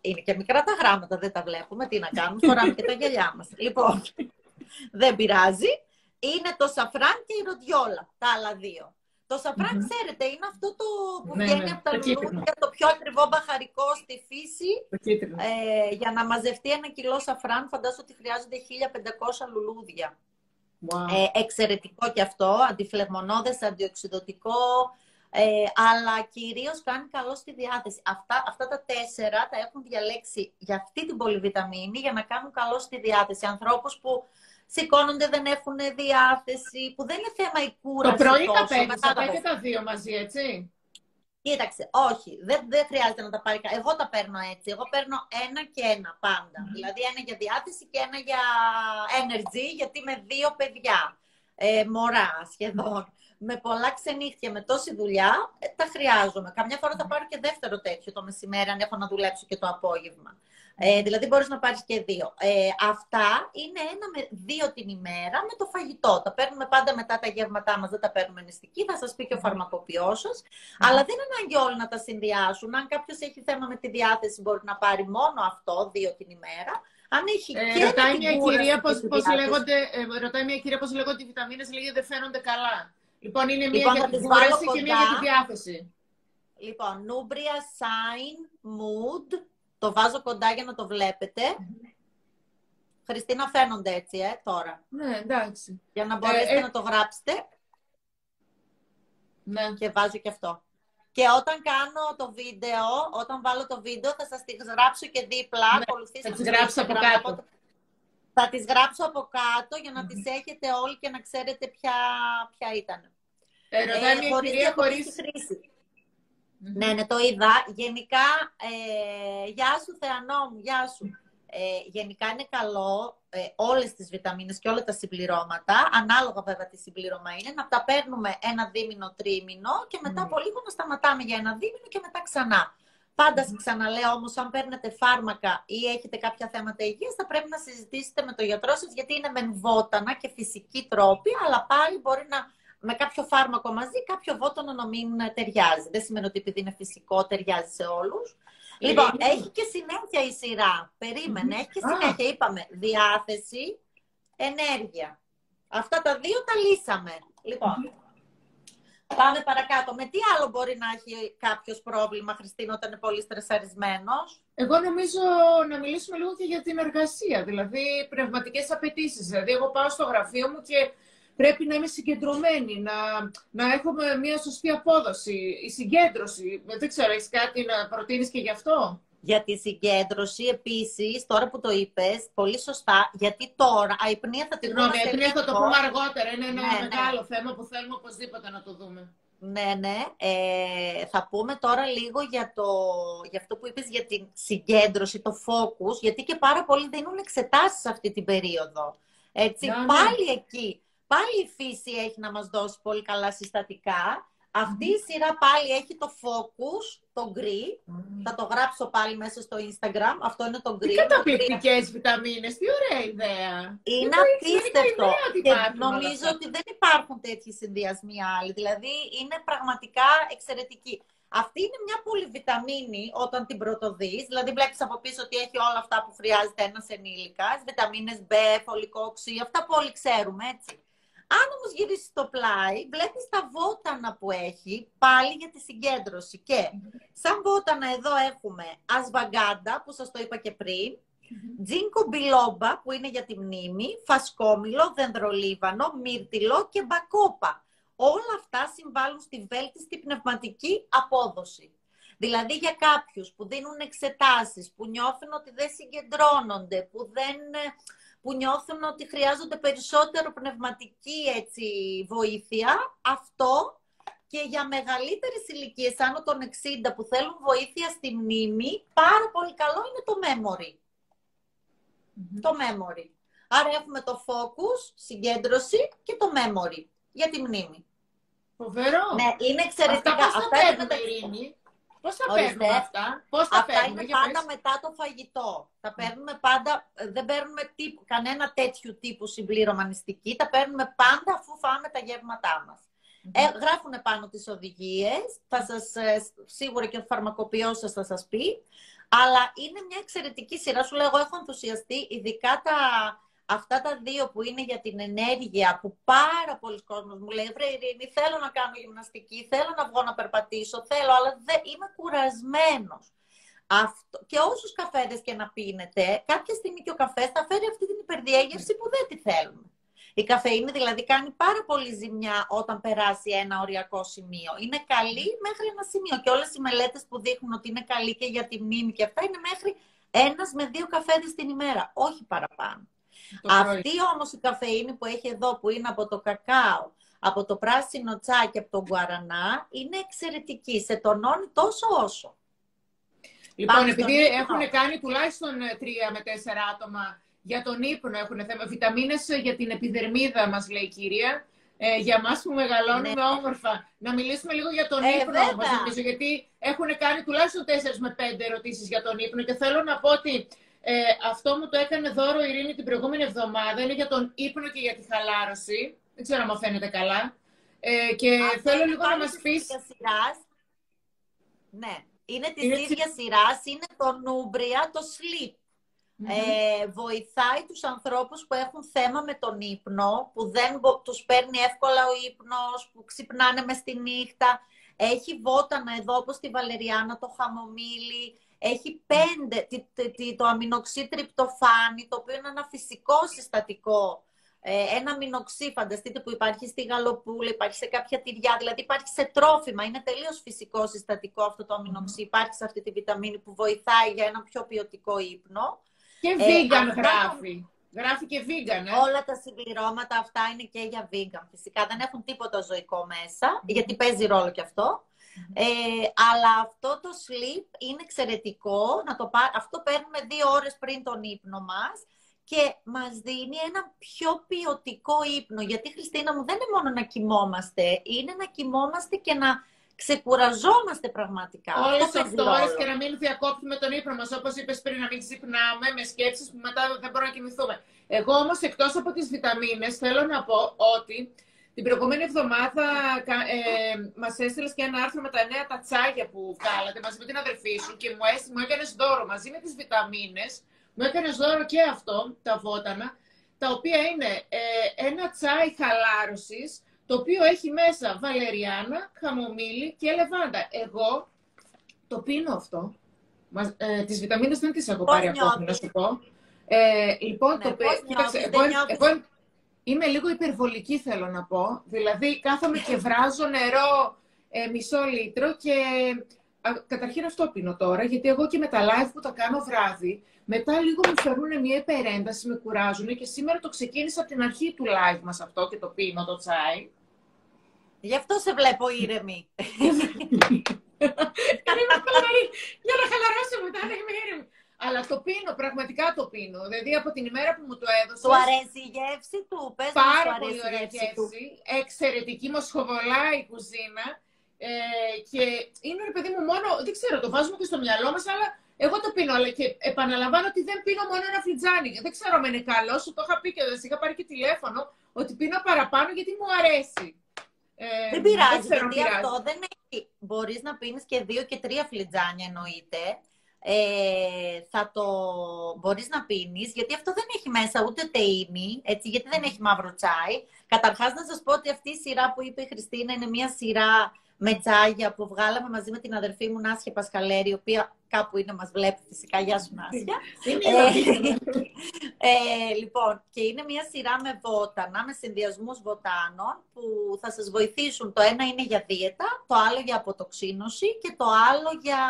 είναι και μικρά τα γράμματα, δεν τα βλέπουμε. Τι να κάνουμε, φοράμε και τα γυαλιά μας. Λοιπόν, δεν πειράζει. Είναι το σαφράν και η ροντιόλα, τα άλλα δύο. Το σαφράν, mm-hmm. ξέρετε, είναι αυτό το που ναι, βγαίνει ναι, από τα λουλούδια, το πιο ακριβό μπαχαρικό στη φύση. Ε, για να μαζευτεί ένα κιλό σαφράν, φαντάζομαι ότι χρειάζονται 1500 λουλούδια. Wow. Ε, εξαιρετικό και αυτό, αντιφλεγμονώδες, αντιοξυδοτικό, ε, αλλά κυρίως κάνει καλό στη διάθεση. Αυτά, αυτά τα τέσσερα τα έχουν διαλέξει για αυτή την πολυβιταμίνη για να κάνουν καλό στη διάθεση. Ανθρώπους που σηκώνονται, δεν έχουν διάθεση, που δεν είναι θέμα η κούραση. Το πρωί τα παίρνεις, τα και τα δύο μαζί, έτσι; Κοίταξε, όχι, δεν, δεν χρειάζεται να τα πάρει. Εγώ τα παίρνω έτσι. Εγώ παίρνω ένα και ένα πάντα. Δηλαδή ένα για διάθεση και ένα για energy, γιατί με δύο παιδιά. Ε, μωρά σχεδόν με πολλά ξενύχτια, με τόση δουλειά, ε, τα χρειάζομαι. Καμιά φορά θα πάρω και δεύτερο τέτοιο το μεσημέρι, αν έχω να δουλέψω και το απόγευμα. Ε, δηλαδή μπορείς να πάρεις και δύο. Ε, αυτά είναι ένα με δύο την ημέρα με το φαγητό. Τα παίρνουμε πάντα μετά τα γεύματά μας, δεν τα παίρνουμε νηστική. Θα σας πει και ο φαρμακοποιός σας. Αλλά δεν είναι ανάγκη όλοι να τα συνδυάσουν. Αν κάποιος έχει θέμα με τη διάθεση μπορεί να πάρει μόνο αυτό δύο την ημέρα. Αν έχει ε, και ρωτάει, μια κυρία πώς, πώς λέγονται, ε, ρωτάει μια κυρία πώς λέγονται οι βιταμίνες, λέγεται δεν φαίνονται καλά. Λοιπόν, είναι μία λοιπόν, για την κούραση και μία για τη διάθεση. Λοιπόν, Nubria Sign Mood. Το βάζω κοντά για να το βλέπετε. Χριστίνα, φαίνονται έτσι, ε, τώρα. Ναι, εντάξει. Για να μπορέσετε ε, ε, να το γράψετε. Ναι. Και βάζω και αυτό. Και όταν κάνω το βίντεο, όταν βάλω το βίντεο, θα σας τη γράψω και δίπλα. Ναι, θα τις γράψω από κάτω. Θα τις γράψω από κάτω για να τις έχετε όλοι και να ξέρετε ποια, ποια ήταν. Ε, ρωτάει μια κυρία χωρίς... Χρήση. Ναι, ναι, το είδα. Γενικά, ε, γεια σου Θεανό μου, γεια σου. Ε, γενικά είναι καλό ε, όλες τις βιταμίνες και όλα τα συμπληρώματα, ανάλογα βέβαια τι συμπλήρωμα είναι, να τα παίρνουμε ένα δίμηνο, τρίμηνο και μετά mm. από λίγο να σταματάμε για ένα δίμηνο και μετά ξανά. Πάντα mm. ξαναλέω όμως, αν παίρνετε φάρμακα ή έχετε κάποια θέματα υγείας, θα πρέπει να συζητήσετε με τον γιατρό σας, γιατί είναι μεν βότανα και φυσικοί τρόποι, αλλά πάλι μπορεί να με κάποιο φάρμακο μαζί, κάποιο βότανο να μην ταιριάζει. Δεν σημαίνει ότι επειδή είναι φυσικό ταιριάζει σε όλους. Λοιπόν, έχει και συνέχεια η σειρά. Περίμενε, έχει και συνέχεια. Είπαμε διάθεση, ενέργεια. Αυτά τα δύο τα λύσαμε. Λοιπόν, Πάμε παρακάτω. Με τι άλλο μπορεί να έχει κάποιος πρόβλημα, Χριστίνα, όταν είναι πολύ στρεσαρισμένος; Εγώ νομίζω να μιλήσουμε λίγο και για την εργασία, δηλαδή πνευματικές απαιτήσεις. Δηλαδή, εγώ πάω στο γραφείο μου και πρέπει να είμαι συγκεντρωμένη, να, να έχουμε μια σωστή απόδοση. Η συγκέντρωση, δεν ξέρω, έχεις κάτι να προτείνεις και γι' αυτό; Για τη συγκέντρωση, επίσης, τώρα που το είπες, πολύ σωστά, γιατί τώρα, η αιπνία θα την πούμε. η αιπνία θα το πούμε αργότερα. Είναι ένα ναι, ναι. μεγάλο ναι. θέμα που θέλουμε οπωσδήποτε να το δούμε. Ναι, ναι. Ε, θα πούμε τώρα λίγο για, το, για αυτό που είπες για την συγκέντρωση, το focus, γιατί και πάρα πολλοί δίνουν εξετάσεις αυτή την περίοδο. Έτσι, ναι, ναι. πάλι εκεί, πάλι η φύση έχει να μας δώσει πολύ καλά συστατικά αυτή η σειρά πάλι έχει το focus, το γκρι. Θα το γράψω πάλι μέσα στο Instagram. Αυτό είναι το γκρι. Τι καταπληκτικές βιταμίνες, τι ωραία ιδέα. Είναι απίστευτο. Και νομίζω ότι δεν υπάρχουν τέτοιοι συνδυασμοί άλλοι. Δηλαδή είναι πραγματικά εξαιρετική. Αυτή είναι μια πολυβιταμίνη όταν την πρωτοδείς. Δηλαδή, βλέπεις από πίσω ότι έχει όλα αυτά που χρειάζεται ένας ενήλικας. Βιταμίνες B, φωλικόξι, αυτά που όλοι ξέρουμε, έτσι. Αν όμως γυρίσεις το πλάι, βλέπεις τα βότανα που έχει πάλι για τη συγκέντρωση. Και σαν βότανα εδώ έχουμε ασβαγκάντα, που σας το είπα και πριν, τζίνκο μπιλόμπα, που είναι για τη μνήμη, φασκόμηλο, δενδρολίβανο, μύρτιλο και μπακόπα. Όλα αυτά συμβάλλουν στη βέλτιστη πνευματική απόδοση. Δηλαδή για κάποιους που δίνουν εξετάσεις, που νιώθουν ότι δεν συγκεντρώνονται, που δεν που νιώθουν ότι χρειάζονται περισσότερο πνευματική έτσι, βοήθεια, αυτό και για μεγαλύτερες ηλικίες, άνω των 60, που θέλουν βοήθεια στη μνήμη, πάρα πολύ καλό είναι το memory. Το memory. Άρα έχουμε το focus, συγκέντρωση και το memory για τη μνήμη. Φοβερό. Ναι, είναι εξαιρετικά. Αυτά, Αυτά τα Ειρήνη. Πώς τα παίρνουμε αυτά, Πώς τα αυτά είναι πάντα μετά το φαγητό. Τα παίρνουμε πάντα, δεν παίρνουμε τύπου, κανένα τέτοιου τύπου συμπλήρωμα νηστική, τα παίρνουμε πάντα αφού φάμε τα γεύματά μας. Ε, γράφουν πάνω τις οδηγίες, θα σας, ε, σίγουρα και ο φαρμακοποιός σας θα σας πει, αλλά είναι μια εξαιρετική σειρά. Σου λέω, εγώ έχω ενθουσιαστεί, ειδικά τα, αυτά τα δύο που είναι για την ενέργεια, που πάρα πολλοί κόσμος μου λέει, βρε Ειρήνη, θέλω να κάνω γυμναστική, θέλω να βγω να περπατήσω, θέλω, αλλά δεν, είμαι κουρασμένος. Αυτό, και όσους καφέδες και να πίνετε, κάποια στιγμή και ο καφές θα φέρει αυτή την υπερδιέγερση που δεν τη θέλουμε. Η καφεΐνη δηλαδή κάνει πάρα πολύ ζημιά όταν περάσει ένα οριακό σημείο. Είναι καλή μέχρι ένα σημείο και όλες οι μελέτες που δείχνουν ότι είναι καλή και για τη μνήμη και αυτά είναι μέχρι ένας με δύο καφέδες την ημέρα, όχι παραπάνω. Αυτή όμως η καφεΐνη που έχει εδώ, που είναι από το κακάο, από το πράσινο τσάκι και από τον γουαρανά, είναι εξαιρετική. Σε τονώνει τόσο όσο. Λοιπόν, επειδή έχουν κάνει τουλάχιστον ε, τρία με τέσσερα άτομα για τον ύπνο, έχουν θέμα. Βιταμίνες για την επιδερμίδα, μας λέει η κυρία. Ε, για μας που μεγαλώνουμε ναι. όμορφα. Να μιλήσουμε λίγο για τον ε, ύπνο όμως, νομίζω, γιατί έχουν κάνει τουλάχιστον τέσσερις με πέντε ερωτήσεις για τον ύπνο και θέλω να πω ότι ε, αυτό μου το έκανε δώρο η Ειρήνη την προηγούμενη εβδομάδα. Είναι για τον ύπνο και για τη χαλάρωση. Δεν ξέρω αν φαίνεται καλά. Ε, και θέλω λίγο να μας πεις... Ναι, είναι της είναι... ίδιας σειράς. Είναι το Νούμπρια, το Sleep. Ε, βοηθάει τους ανθρώπους που έχουν θέμα με τον ύπνο, που δεν τους παίρνει εύκολα ο ύπνος, που ξυπνάνε μες στη νύχτα. Έχει βότανα εδώ, όπως τη Βαλεριάνα, το χαμομήλι, έχει πέντε, το αμινοξύ τριπτοφάνι, το οποίο είναι ένα φυσικό συστατικό. Ε, ένα αμινοξύ, φανταστείτε, που υπάρχει στη γαλοπούλα, υπάρχει σε κάποια τυριά, δηλαδή υπάρχει σε τρόφιμα. Είναι τελείως φυσικό συστατικό αυτό το αμινοξύ. Υπάρχει σε αυτή τη βιταμίνη που βοηθάει για ένα πιο ποιοτικό ύπνο. Και ε, vegan γράφει. Γράφει και vegan, ε; Όλα τα συμπληρώματα αυτά είναι και για vegan. Φυσικά δεν έχουν τίποτα ζωικό μέσα, γιατί παίζει ρόλο και αυτό. Ε, αλλά αυτό το sleep είναι εξαιρετικό. Να το Αυτό παίρνουμε δύο ώρες πριν τον ύπνο μας και μας δίνει ένα πιο ποιοτικό ύπνο. Γιατί, Χριστίνα μου, δεν είναι μόνο να κοιμόμαστε, είναι να κοιμόμαστε και να ξεκουραζόμαστε πραγματικά. Όλες τις ώρες και να μην διακόπτουμε τον ύπνο μας, όπως είπες πριν, να μην ξυπνάμε με σκέψεις που μετά δεν μπορούμε να κοιμηθούμε. Εγώ όμως, εκτός από τις βιταμίνες, θέλω να πω ότι την προηγούμενη εβδομάδα ε, μας έστειλες και ένα άρθρο με τα νέα τα τσάγια που βγάλατε μαζί με την αδερφή σου και μου, έστει, μου έκανες δώρο μαζί με τις βιταμίνες. Μου έκανες δώρο και αυτό, τα βότανα, τα οποία είναι ε, ένα τσάι χαλάρωσης, το οποίο έχει μέσα βαλεριάνα, χαμομήλι και λεβάντα. Εγώ το πίνω αυτό. Ε, τις βιταμίνες δεν τις έχω πάρει ακόμα, να σου πω. Ε, λοιπόν, ναι, το Κοίταξε, εγώ, είμαι λίγο υπερβολική, θέλω να πω. Δηλαδή, κάθομαι και βράζω νερό ε, μισό λίτρο και καταρχήν αυτό πίνω τώρα, γιατί εγώ και με τα live που τα κάνω βράδυ, μετά λίγο μου φέρνουν μια υπερένταση, με κουράζουν και σήμερα το ξεκίνησα από την αρχή του live μας αυτό και το πίνω το τσάι. Γι' αυτό σε βλέπω ήρεμη. Για να χαλαρώσω μετά, να είμαι ήρεμη. Αλλά το πίνω, πραγματικά το πίνω. Δηλαδή από την ημέρα που μου το έδωσες. Του αρέσει η γεύση του, πες Πάρα πολύ ωραία γεύση. Εξαιρετική μοσχοβολά η κουζίνα. Ε, και είναι ρε παιδί μου μόνο, δεν ξέρω, το βάζουμε και στο μυαλό μας, αλλά εγώ το πίνω. Αλλά και επαναλαμβάνω ότι δεν πίνω μόνο ένα φλιτζάνι. Δεν ξέρω αν είναι καλό, σου το είχα πει και δεν είχα πάρει και τηλέφωνο, ότι πίνω παραπάνω γιατί μου αρέσει. Ε, δεν πειράζει, δεν γιατί αυτό δεν έχει. Μπορείς να πίνεις και δύο και τρία φλιτζάνια εννοείται ε, θα το μπορείς να πίνεις, γιατί αυτό δεν έχει μέσα ούτε τεΐνη, έτσι, γιατί δεν έχει μαύρο τσάι. Καταρχάς να σας πω ότι αυτή η σειρά που είπε η Χριστίνα είναι μια σειρά με τσάγια που βγάλαμε μαζί με την αδερφή μου Νάσια Πασκαλέρη, η οποία κάπου είναι, μας βλέπει φυσικά. Γεια σου Νάσια. ε, ε, λοιπόν, και είναι μια σειρά με βότανα, με συνδυασμούς βοτάνων, που θα σας βοηθήσουν. Το ένα είναι για δίαιτα, το άλλο για αποτοξίνωση και το άλλο για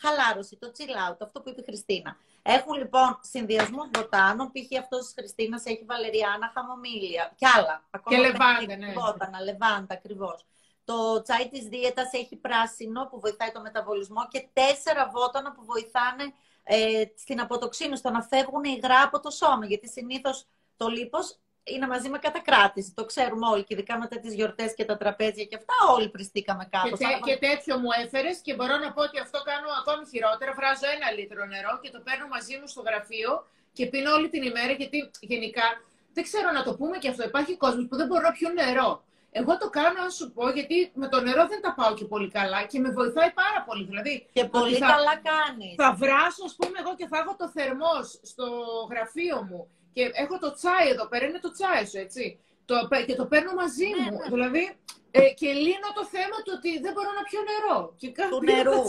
χαλάρωση, το chill out, αυτό που είπε η Χριστίνα. Έχουν λοιπόν συνδυασμού βοτάνων, π.χ. αυτός της Χριστίνας έχει βαλεριάνα, χαμομήλια και άλλα. Ακόμα και λεβάντα, ναι. Βότανα, λεβάντα, ακριβώς. Το τσάι της δίαιτα έχει πράσινο που βοηθάει το μεταβολισμό και τέσσερα βότανα που βοηθάνε ε, στην αποτοξίνωση, στο να φεύγουν υγρά από το σώμα. Γιατί συνήθως το λίπος είναι μαζί με κατακράτηση. Το ξέρουμε όλοι και ειδικά μετά τις γιορτές και τα τραπέζια και αυτά. Όλοι πριστήκαμε κάπως. Και, και τέτοιο μου έφερες και μπορώ να πω ότι αυτό κάνω ακόμη χειρότερα. Βράζω ένα λίτρο νερό και το παίρνω μαζί μου στο γραφείο και πίνω όλη την ημέρα γιατί γενικά δεν ξέρω να το πούμε και αυτό. Υπάρχει κόσμος που δεν μπορεί να πιω νερό. Εγώ το κάνω, να σου πω, γιατί με το νερό δεν τα πάω και πολύ καλά και με βοηθάει πάρα πολύ. Δηλαδή, και πολύ καλά κάνεις. Θα βράσω, ας πούμε, εγώ και θα έχω το θερμός στο γραφείο μου και έχω το τσάι εδώ πέρα, είναι το τσάι σου, έτσι. Το, και το παίρνω μαζί ναι, μου. Ναι. Δηλαδή, ε, και λύνω το θέμα του ότι δεν μπορώ να πιω νερό. Και του νερού.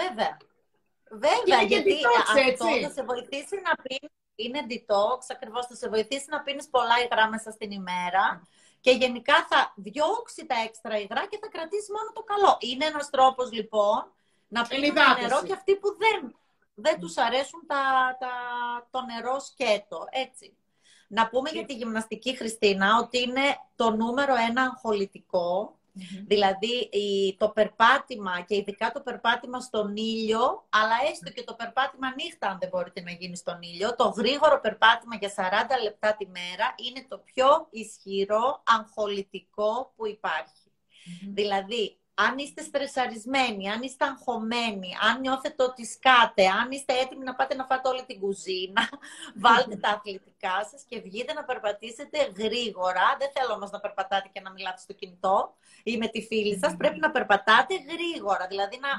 Βέβαια. Βέβαια, και γιατί detox, αυτό θα σε βοηθήσει να πίνεις, είναι detox, ακριβώς θα σε βοηθήσει να πίνεις πολλά υγρά μέσα στην ημέρα και γενικά θα διώξει τα έξτρα υγρά και θα κρατήσει μόνο το καλό. Είναι ένας τρόπος λοιπόν να πίνεις νερό και αυτοί που δεν δεν τους αρέσουν τα, τα, το νερό σκέτο, έτσι. Να πούμε για τη γυμναστική Χριστίνα ότι είναι το νούμερο ένα αγχολητικό, δηλαδή το περπάτημα και ειδικά το περπάτημα στον ήλιο, αλλά έστω και το περπάτημα νύχτα αν δεν μπορείτε να γίνει στον ήλιο, το γρήγορο περπάτημα για 40 λεπτά τη μέρα είναι το πιο ισχυρό αγχολητικό που υπαρχει Δηλαδή, αν είστε στρεσαρισμένοι, αν είστε αγχωμένοι, αν νιώθετε ότι σκάτε, αν είστε έτοιμοι να πάτε να φάτε όλη την κουζίνα, βάλτε τα αθλητικά σας και βγείτε να περπατήσετε γρήγορα. Δεν θέλω όμως να περπατάτε και να μιλάτε στο κινητό ή με τη φίλη σας. Πρέπει να περπατάτε γρήγορα, δηλαδή να,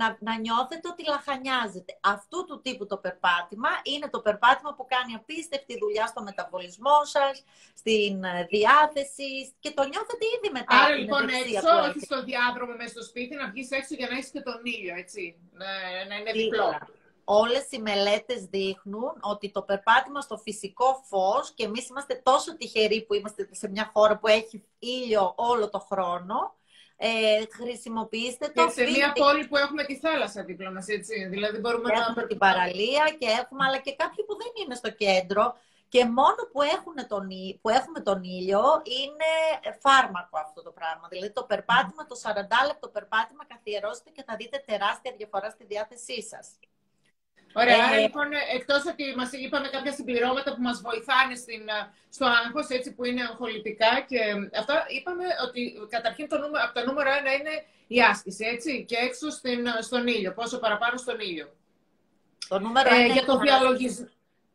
να, να νιώθετε ότι λαχανιάζετε. Αυτού του τύπου το περπάτημα είναι το περπάτημα που κάνει απίστευτη δουλειά στο μεταβολισμό σας, στην ε, διάθεση και το νιώθετε ήδη μετά. Άρα λοιπόν έξω, όχι στο διάδρομο μέσα στο σπίτι, να βγεις έξω για να έχεις και τον ήλιο, έτσι. Να, είναι διπλό. Όλες οι μελέτες δείχνουν ότι το περπάτημα στο φυσικό φως και εμείς είμαστε τόσο τυχεροί που είμαστε σε μια χώρα που έχει ήλιο όλο το χρόνο, ε, χρησιμοποιήστε το Και σε μια πόλη που έχουμε τη θάλασσα δίπλα μας, έτσι. Δηλαδή μπορούμε έχουμε να... την παραλία και έχουμε, αλλά και κάποιοι που δεν είναι στο κέντρο. Και μόνο που, έχουν τον, που έχουμε τον ήλιο είναι φάρμακο αυτό το πράγμα. Δηλαδή το περπάτημα, το 40 λεπτό περπάτημα καθιερώστε και θα δείτε τεράστια διαφορά στη διάθεσή σας. Ωραία, άρα ε, λοιπόν, εκτός ότι μας είπαμε κάποια συμπληρώματα που μας βοηθάνε στην, στο άγχος, έτσι που είναι αγχολητικά και αυτά, είπαμε ότι καταρχήν το νούμερο, από το νούμερο ένα είναι η άσκηση, έτσι, και έξω στην, στον ήλιο, πόσο παραπάνω στον ήλιο. Το νούμερο ε, για το διαλογισμό.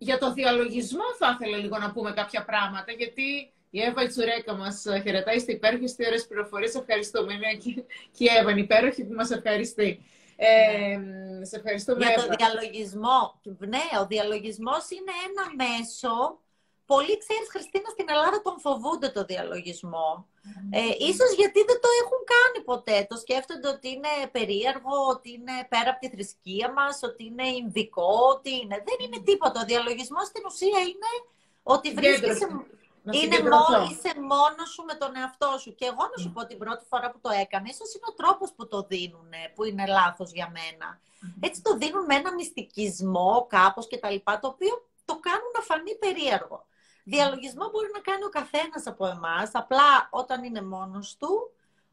Για το διαλογισμό θα ήθελα λίγο να πούμε κάποια πράγματα, γιατί η Εύα η Τσουρέκα μας χαιρετάει, είστε υπέροχοι, είστε ωραίες πληροφορίες, ευχαριστούμε. Είναι και, και η Εύα είναι υπέροχη που μας ευχαριστεί. Ε, σε ευχαριστούμε, Για το διαλογισμό, ναι, ο διαλογισμός είναι ένα μέσο πολλοί, ξέρεις, Χριστίνα, στην Ελλάδα τον φοβούνται το διαλογισμό. Ε, ίσως γιατί δεν το έχουν κάνει ποτέ. Το σκέφτονται ότι είναι περίεργο, ότι είναι πέρα από τη θρησκεία μας, ότι είναι ινδικό, ότι είναι... Δεν είναι τίποτα. Ο διαλογισμός στην ουσία είναι ότι βρίσκεσαι... Είναι μόνο, είσαι μόνος σου με τον εαυτό σου. Και εγώ να σου πω την πρώτη φορά που το έκανα, ίσως είναι ο τρόπος που το δίνουν, που είναι λάθος για μένα. Έτσι το δίνουν με ένα μυστικισμό κάπως και τα λοιπά, το οποίο το κάνουν να φανεί περίεργο. Διαλογισμό μπορεί να κάνει ο καθένας από εμάς, απλά όταν είναι μόνος του,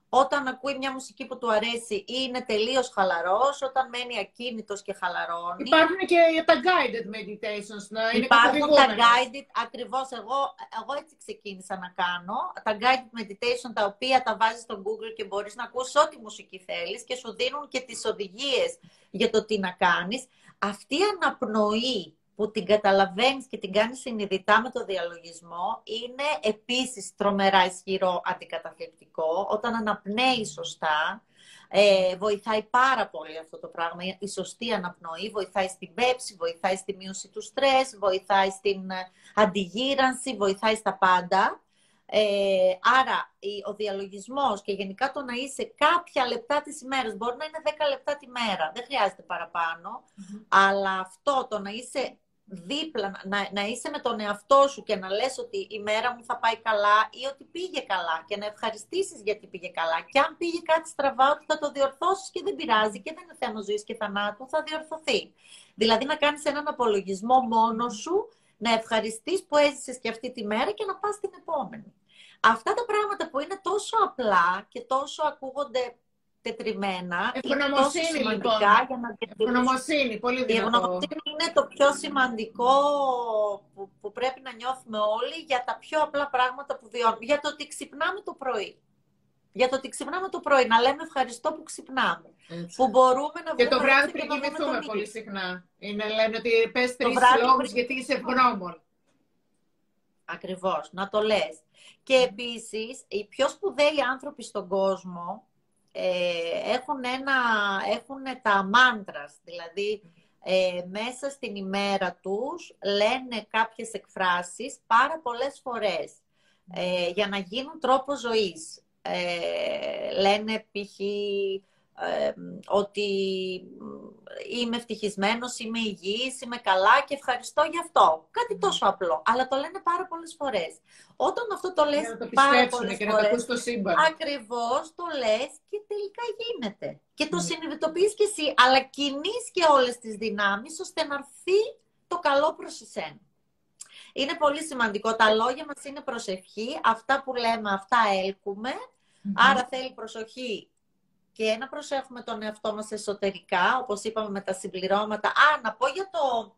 όταν ακούει μια μουσική που του αρέσει ή είναι τελείως χαλαρός, όταν μένει ακίνητος και χαλαρώνει. Υπάρχουν και τα guided meditations, να είναι Υπάρχουν τα guided, ακριβώς εγώ, εγώ έτσι ξεκίνησα να κάνω, τα guided meditation τα οποία τα βάζεις στο Google και μπορείς να ακούσεις ό,τι μουσική θέλεις και σου δίνουν και τις οδηγίες για το τι να κάνεις. Αυτή η αναπνοή που την καταλαβαίνεις και την κάνεις συνειδητά με το διαλογισμό, είναι επίσης τρομερά ισχυρό αντικαταθλιπτικό. Όταν αναπνέει σωστά, ε, βοηθάει πάρα πολύ αυτό το πράγμα. Η σωστή αναπνοή βοηθάει στην πέψη, βοηθάει στη μείωση του στρες, βοηθάει στην ε, αντιγύρανση, βοηθάει στα πάντα. Ε, άρα, ο διαλογισμός και γενικά το να είσαι κάποια λεπτά της ημέρας, μπορεί να είναι 10 λεπτά τη μέρα, δεν χρειάζεται αλλά αυτό το να είσαι δίπλα, να, να είσαι με τον εαυτό σου και να λες ότι η μέρα μου θα πάει καλά ή ότι πήγε καλά και να ευχαριστήσεις γιατί πήγε καλά. Και αν πήγε κάτι στραβά, ότι θα το διορθώσεις και δεν πειράζει και δεν είναι θέμα ζωής και θανάτου, θα διορθωθεί. Δηλαδή να κάνεις έναν απολογισμό μόνος σου, να ευχαριστείς που έζησες και αυτή τη μέρα και να πας την επόμενη. Αυτά τα πράγματα που είναι τόσο απλά και τόσο ακούγονται τετριμένα. Ευγνωμοσύνη, λοιπόν. Για να ευγνωμοσύνη, πολύ δυνατό. Η ευγνωμοσύνη είναι το πιο σημαντικό που, που πρέπει να νιώθουμε όλοι για τα πιο απλά πράγματα που βιώνουμε. Για το ότι ξυπνάμε το πρωί. Για το ότι ξυπνάμε το πρωί. Να λέμε ευχαριστώ που ξυπνάμε. Έτσι. Που μπορούμε να Και το βράδυ πριν κοιμηθούμε πολύ συχνά. Είναι, λένε ότι πες τρεις λόγους γιατί είσαι ευγνώμων. Ακριβώς, να το λες. Και επίσης, οι πιο σπουδαίοι άνθρωποι στον κόσμο ε, έχουν, ένα, έχουν τα μάντρας, δηλαδή ε, μέσα στην ημέρα τους λένε κάποιες εκφράσεις πάρα πολλές φορές ε, για να γίνουν τρόπο ζωής. λένε π.χ ότι είμαι ευτυχισμένος, είμαι υγιής, είμαι καλά και ευχαριστώ γι' αυτό. Κάτι τόσο απλό, αλλά το λένε πάρα πολλές φορές. Όταν αυτό το λες το πάρα πολλές και φορές, να το στο σύμπαν. ακριβώς το λες και τελικά γίνεται. Και το mm. συνειδητοποιείς και εσύ, αλλά κινείς και όλες τις δυνάμεις ώστε να έρθει το καλό προς εσένα. Είναι πολύ σημαντικό. Τα λόγια μας είναι προσευχή. Αυτά που λέμε, αυτά έλκουμε. Άρα θέλει προσοχή και να προσέχουμε τον εαυτό μας εσωτερικά, όπως είπαμε με τα συμπληρώματα. Α, να πω για το,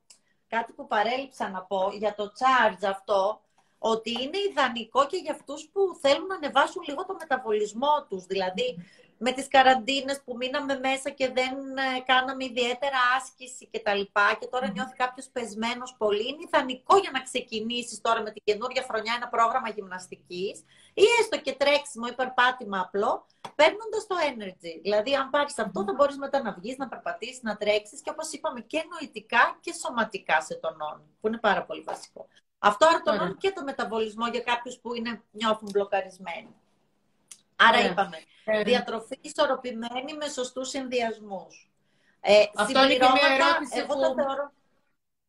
κάτι που παρέλειψα να πω, για το charge αυτό, ότι είναι ιδανικό και για αυτούς που θέλουν να ανεβάσουν λίγο το μεταβολισμό τους. Δηλαδή, με τις καραντίνες που μείναμε μέσα και δεν ε, κάναμε ιδιαίτερα άσκηση και τα λοιπά και τώρα νιώθει κάποιος πεσμένος πολύ, είναι ιδανικό για να ξεκινήσεις τώρα με την καινούργια χρονιά ένα πρόγραμμα γυμναστικής ή έστω και τρέξιμο ή περπάτημα απλό, παίρνοντας το energy. Δηλαδή, αν πάρεις αυτό, θα μπορείς μετά να βγεις, να περπατήσεις, να τρέξεις και όπως είπαμε και νοητικά και σωματικά σε τονώνει, που είναι πάρα πολύ βασικό. Αυτό άρα τονώνει και το μεταβολισμό για κάποιους που είναι, νιώθουν μπλοκαρισμένοι. Άρα είπαμε, ε, διατροφή ισορροπημένη με σωστούς συνδυασμούς. Ε, Αυτό είναι και μια ερώτηση εγώ που... το θεωρώ...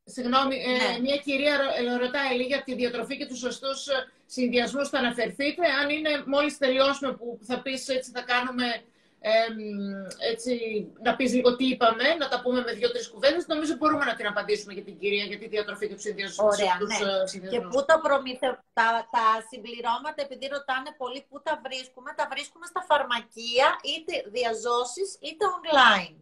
Συγγνώμη, ε, ναι. μια κυρία ρωτάει για τη διατροφή και τους σωστούς ε, συνδυασμούς θα αναφερθείτε. Αν είναι μόλις τελειώσουμε που θα πεις έτσι θα κάνουμε έτσι, να πεις λίγο τι είπαμε, να τα πούμε με δύο-τρεις κουβέντες, νομίζω μπορούμε να την απαντήσουμε για την κυρία, για τη διατροφή και τους συνδυασμού. Ωραία, ναι. Και πού τα προμήθε, τα, τα συμπληρώματα, επειδή ρωτάνε πολύ πού τα βρίσκουμε, τα βρίσκουμε στα φαρμακεία, είτε διαζώσεις, είτε online.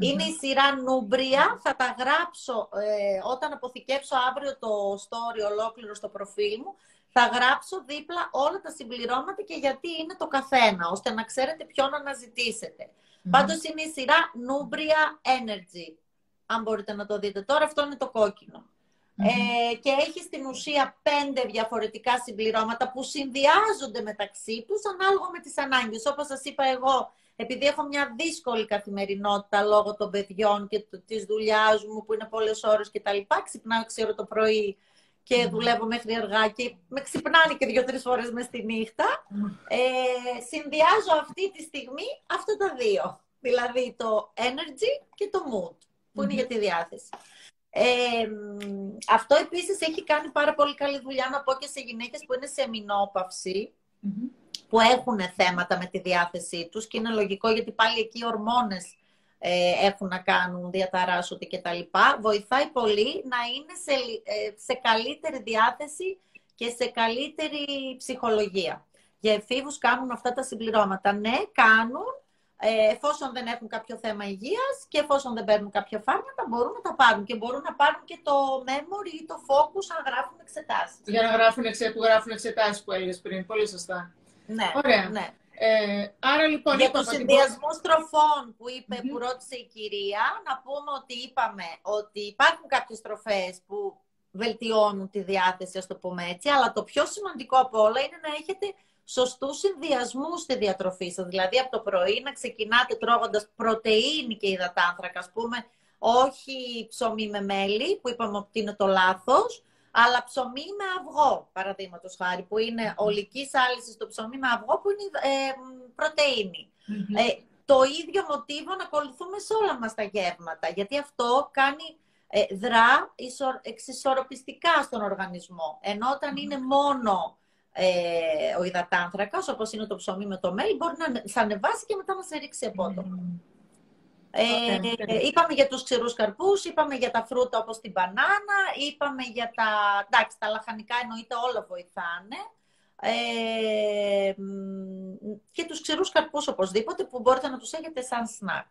Είναι η σειρά Νούμπρια. Θα τα γράψω ε, όταν αποθηκεύσω αύριο το story ολόκληρο στο προφίλ μου θα γράψω δίπλα όλα τα συμπληρώματα και γιατί είναι το καθένα, ώστε να ξέρετε ποιον αναζητήσετε. Mm-hmm. Πάντως είναι η σειρά Nubria Energy, αν μπορείτε να το δείτε. Τώρα αυτό είναι το κοκκινο Ε, και έχει στην ουσία πέντε διαφορετικά συμπληρώματα που συνδυάζονται μεταξύ τους ανάλογα με τις ανάγκες. Όπως σας είπα εγώ, επειδή έχω μια δύσκολη καθημερινότητα λόγω των παιδιών και της δουλειάς μου που είναι πολλές ώρες και τα λοιπά, ξυπνάω 6 το πρωί και δουλεύω μέχρι αργά και με ξυπνάνε και δύο-τρεις φορές μες στη νύχτα, ε, συνδυάζω αυτή τη στιγμή αυτά τα δύο. Δηλαδή το energy και το mood, που είναι για τη διάθεση. Ε, αυτό επίσης έχει κάνει πάρα πολύ καλή δουλειά να πω και σε γυναίκες που είναι σε μηνόπαυση, που έχουν θέματα με τη διάθεσή τους και είναι λογικό γιατί πάλι εκεί οι ορμόνες ε, έχουν να κάνουν, διαταράσσονται κτλ. Βοηθάει πολύ να είναι σε, ε, σε καλύτερη διάθεση και σε καλύτερη ψυχολογία. Για εφήβους κάνουν αυτά τα συμπληρώματα. Ναι, κάνουν, ε, εφόσον δεν έχουν κάποιο θέμα υγείας και εφόσον δεν παίρνουν κάποια φάρμακα, μπορούν να τα πάρουν και μπορούν να πάρουν και το memory ή το focus αν γράφουν εξετάσεις. Για να γράφουν, εξε, που γράφουν εξετάσεις που έλεγες πριν. Πολύ σωστά. Ναι, Ωραία. ναι. Ε, άρα λοιπόν... Για τους συνδυασμούς τροφών που, είπε, που ρώτησε η κυρία, να πούμε ότι είπαμε ότι υπάρχουν κάποιες τροφές που βελτιώνουν τη διάθεση, ας το πούμε έτσι, αλλά το πιο σημαντικό από όλα είναι να έχετε σωστούς συνδυασμούς στη διατροφή σας. Δηλαδή από το πρωί να ξεκινάτε τρώγοντας πρωτεΐνη και υδατάνθρακα, ας πούμε, όχι ψωμί με μέλι, που είπαμε ότι είναι το λάθος, αλλά ψωμί με αυγό, παραδείγματος χάρη, που είναι ολικής άλυσης στο ψωμί με αυγό, που είναι ε, πρωτεινη Ε, το ίδιο μοτίβο να ακολουθούμε σε όλα μας τα γεύματα, γιατί αυτό κάνει ε, δρά εξισορροπιστικά στον οργανισμό. Ενώ όταν είναι μόνο ε, ο υδατάνθρακας, όπως είναι το ψωμί με το μέλι, μπορεί να σε ανεβάσει και μετά να σε ρίξει απότομα. Ε, είπαμε για τους ξηρούς καρπούς, είπαμε για τα φρούτα όπως την μπανάνα, είπαμε για τα... Εντάξει, τα λαχανικά εννοείται όλα βοηθάνε. Ε, και τους ξηρούς καρπούς οπωσδήποτε που μπορείτε να τους έχετε σαν σνακ.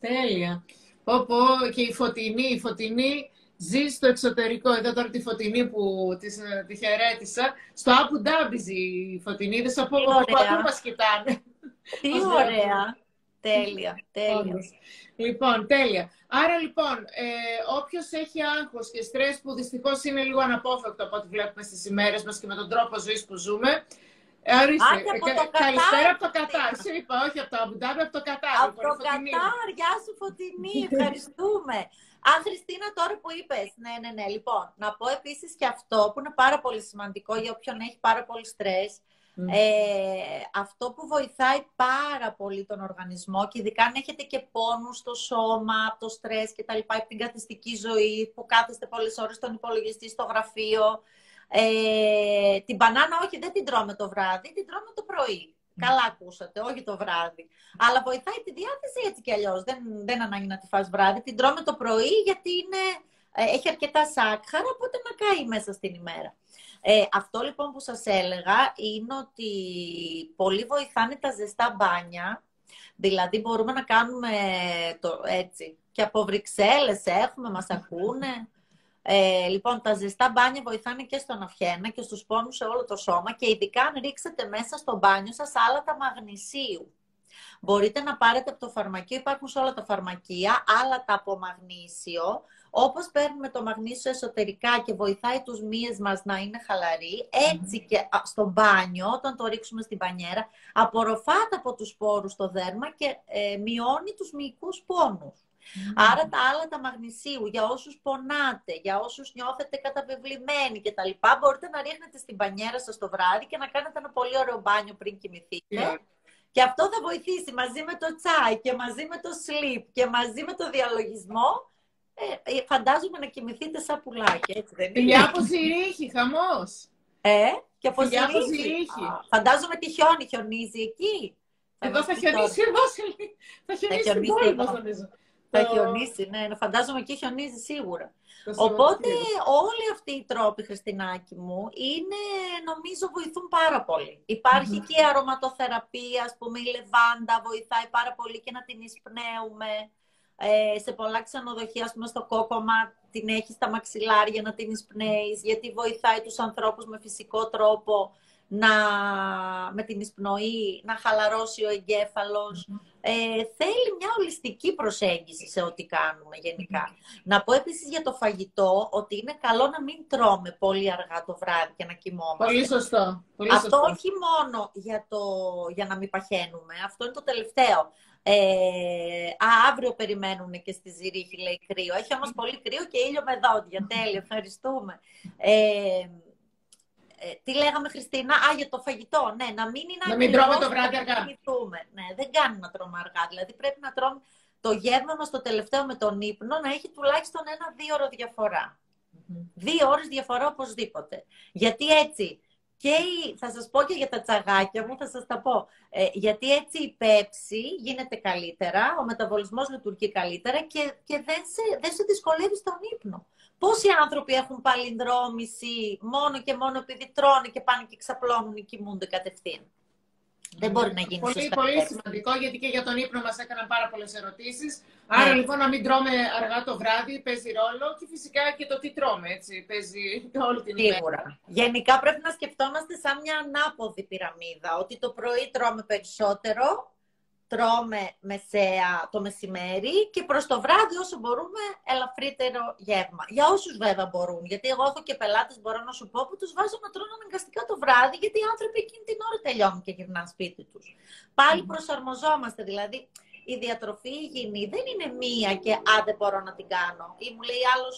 Τέλεια. Πω, πω, και η Φωτεινή, η Φωτεινή ζει στο εξωτερικό. Εδώ τώρα τη Φωτεινή που της, ε, τη χαιρέτησα. Στο Άπου Ντάμπιζη η Φωτεινή, δεν από πού μας κοιτάνε. Τι ωραία. Τέλεια, τέλεια. Λοιπόν, τέλεια. Άρα λοιπόν, ε, όποιος έχει άγχος και στρες που δυστυχώς είναι λίγο αναπόφευκτο από ό,τι βλέπουμε στις ημέρες μας και με τον τρόπο ζωής που ζούμε. Ε, ορίστε, ε, καλησπέρα από το Κατάρ. Σου είπα, όχι από το Αμπουντάμπι, από το Κατάρ. Από λοιπόν, το Κατάρ, γεια σου Φωτεινή, ευχαριστούμε. Α, Χριστίνα, τώρα που είπες. ναι, ναι, ναι. Λοιπόν, να πω επίσης και αυτό που είναι πάρα πολύ σημαντικό για όποιον έχει πάρα πολύ στρες, ε, αυτό που βοηθάει πάρα πολύ τον οργανισμό και ειδικά αν έχετε και πόνους στο σώμα, από το στρες και τα λοιπά, από την καθιστική ζωή που κάθεστε πολλές ώρες στον υπολογιστή, στο γραφείο. Ε, την μπανάνα όχι, δεν την τρώμε το βράδυ, την τρώμε το πρωί. Καλά ακούσατε, όχι το βράδυ. Αλλά βοηθάει τη διάθεση έτσι κι αλλιώς. Δεν, δεν ανάγκη να τη φας βράδυ. Την τρώμε το πρωί γιατί είναι, ε, έχει αρκετά σάκχαρα, οπότε να κάει μέσα στην ημέρα. Ε, αυτό λοιπόν που σας έλεγα είναι ότι πολύ βοηθάνε τα ζεστά μπάνια. Δηλαδή μπορούμε να κάνουμε το έτσι. Και από Βρυξέλλες έχουμε, μας ακούνε. Ε, λοιπόν, τα ζεστά μπάνια βοηθάνε και στον αυχένα και στους πόνους σε όλο το σώμα και ειδικά αν ρίξετε μέσα στο μπάνιο σας άλατα μαγνησίου. Μπορείτε να πάρετε από το φαρμακείο, υπάρχουν σε όλα τα φαρμακεία, άλατα από μαγνήσιο, όπως παίρνουμε το μαγνήσιο εσωτερικά και βοηθάει τους μύες μας να είναι χαλαροί, έτσι και στο μπάνιο, όταν το ρίξουμε στην πανιέρα, απορροφάται από τους σπόρους στο δέρμα και ε, μειώνει τους μυϊκούς πόνους. Άρα τα άλλα τα μαγνησίου, για όσους πονάτε, για όσους νιώθετε καταβεβλημένοι κτλ. Μπορείτε να ρίχνετε στην πανιέρα σας το βράδυ και να κάνετε ένα πολύ ωραίο μπάνιο πριν κοιμηθείτε. Ναι. Και αυτό θα βοηθήσει μαζί με το τσάι και μαζί με το sleep και μαζί με το διαλογισμό ε, ε, φαντάζομαι να κοιμηθείτε σαν πουλάκια, έτσι δεν είναι; Φιλιά από Ζηρίχη, χαμός. Ε, και από Ζηρίχη. Φαντάζομαι τι χιόνι, χιονίζει εκεί. Εδώ θα χιονίσει εδώ, θα χιονίσει εδώ, νομίζω. Θα χιονίσει, ναι, φαντάζομαι εκεί χιονίζει σίγουρα. Οπότε όλοι αυτοί οι τρόποι, Χριστινάκη μου, είναι, νομίζω, βοηθούν πάρα πολύ. Υπάρχει και η αρωματοθεραπεία, ας πούμε, η λεβάντα βοηθάει πάρα πολύ και να την εισπνέουμε. Ε, σε πολλά ξενοδοχεία, ας πούμε, στο κόκομα την έχεις στα μαξιλάρια να την εισπνέεις, γιατί βοηθάει τους ανθρώπους με φυσικό τρόπο να, με την εισπνοή, να χαλαρώσει ο εγκέφαλος. Ε, θέλει μια ολιστική προσέγγιση σε ό,τι κάνουμε γενικά. Να πω επίσης για το φαγητό ότι είναι καλό να μην τρώμε πολύ αργά το βράδυ και να κοιμόμαστε. Πολύ σωστό. Πολύ αυτό όχι μόνο για, το, για να μην παχαίνουμε, αυτό είναι το τελευταίο. Ε, α, αύριο περιμένουν και στη Ζηρίχη, λέει κρύο. Έχει όμως πολύ κρύο και ήλιο με δόντια. Τέλεια, ευχαριστούμε. Ε, ε, τι λέγαμε, Χριστίνα, α, για το φαγητό. Ναι, να μην είναι Να μην τρώμε το βράδυ αργά. Ναι, δεν κάνει να τρώμε αργά. Δηλαδή πρέπει να τρώμε το γεύμα μας το τελευταίο με τον ύπνο να έχει τουλάχιστον ένα-δύο ώρο διαφορά. Δύο ώρες διαφορά οπωσδήποτε. Γιατί έτσι και θα σας πω και για τα τσαγάκια μου, θα σας τα πω. Ε, γιατί έτσι η πέψη γίνεται καλύτερα, ο μεταβολισμός λειτουργεί καλύτερα και, και δεν, σε, δεν σε δυσκολεύει στον ύπνο. Πόσοι άνθρωποι έχουν παλινδρόμηση μόνο και μόνο επειδή τρώνε και πάνε και ξαπλώνουν ή κοιμούνται κατευθείαν; Δεν μπορεί να γίνει πολύ, σωστά. Πολύ σημαντικό, γιατί και για τον ύπνο μας έκαναν πάρα πολλές ερωτήσεις. Άρα ναι. λοιπόν να μην τρώμε αργά το βράδυ παίζει ρόλο και φυσικά και το τι τρώμε, έτσι, παίζει όλη την ημέρα. Σίγουρα. Γενικά πρέπει να σκεφτόμαστε σαν μια ανάποδη πυραμίδα, ότι το πρωί τρώμε περισσότερο, τρώμε μεσαία το μεσημέρι και προς το βράδυ όσο μπορούμε ελαφρύτερο γεύμα. Για όσους βέβαια μπορούν, γιατί εγώ έχω και πελάτες μπορώ να σου πω που τους βάζω να τρώνε αναγκαστικά το βράδυ γιατί οι άνθρωποι εκείνη την ώρα τελειώνουν και γυρνάνε σπίτι τους. Πάλι προσαρμοζόμαστε, δηλαδή η διατροφή υγιεινή δεν είναι μία και αν δεν μπορώ να την κάνω. Ή μου λέει άλλος,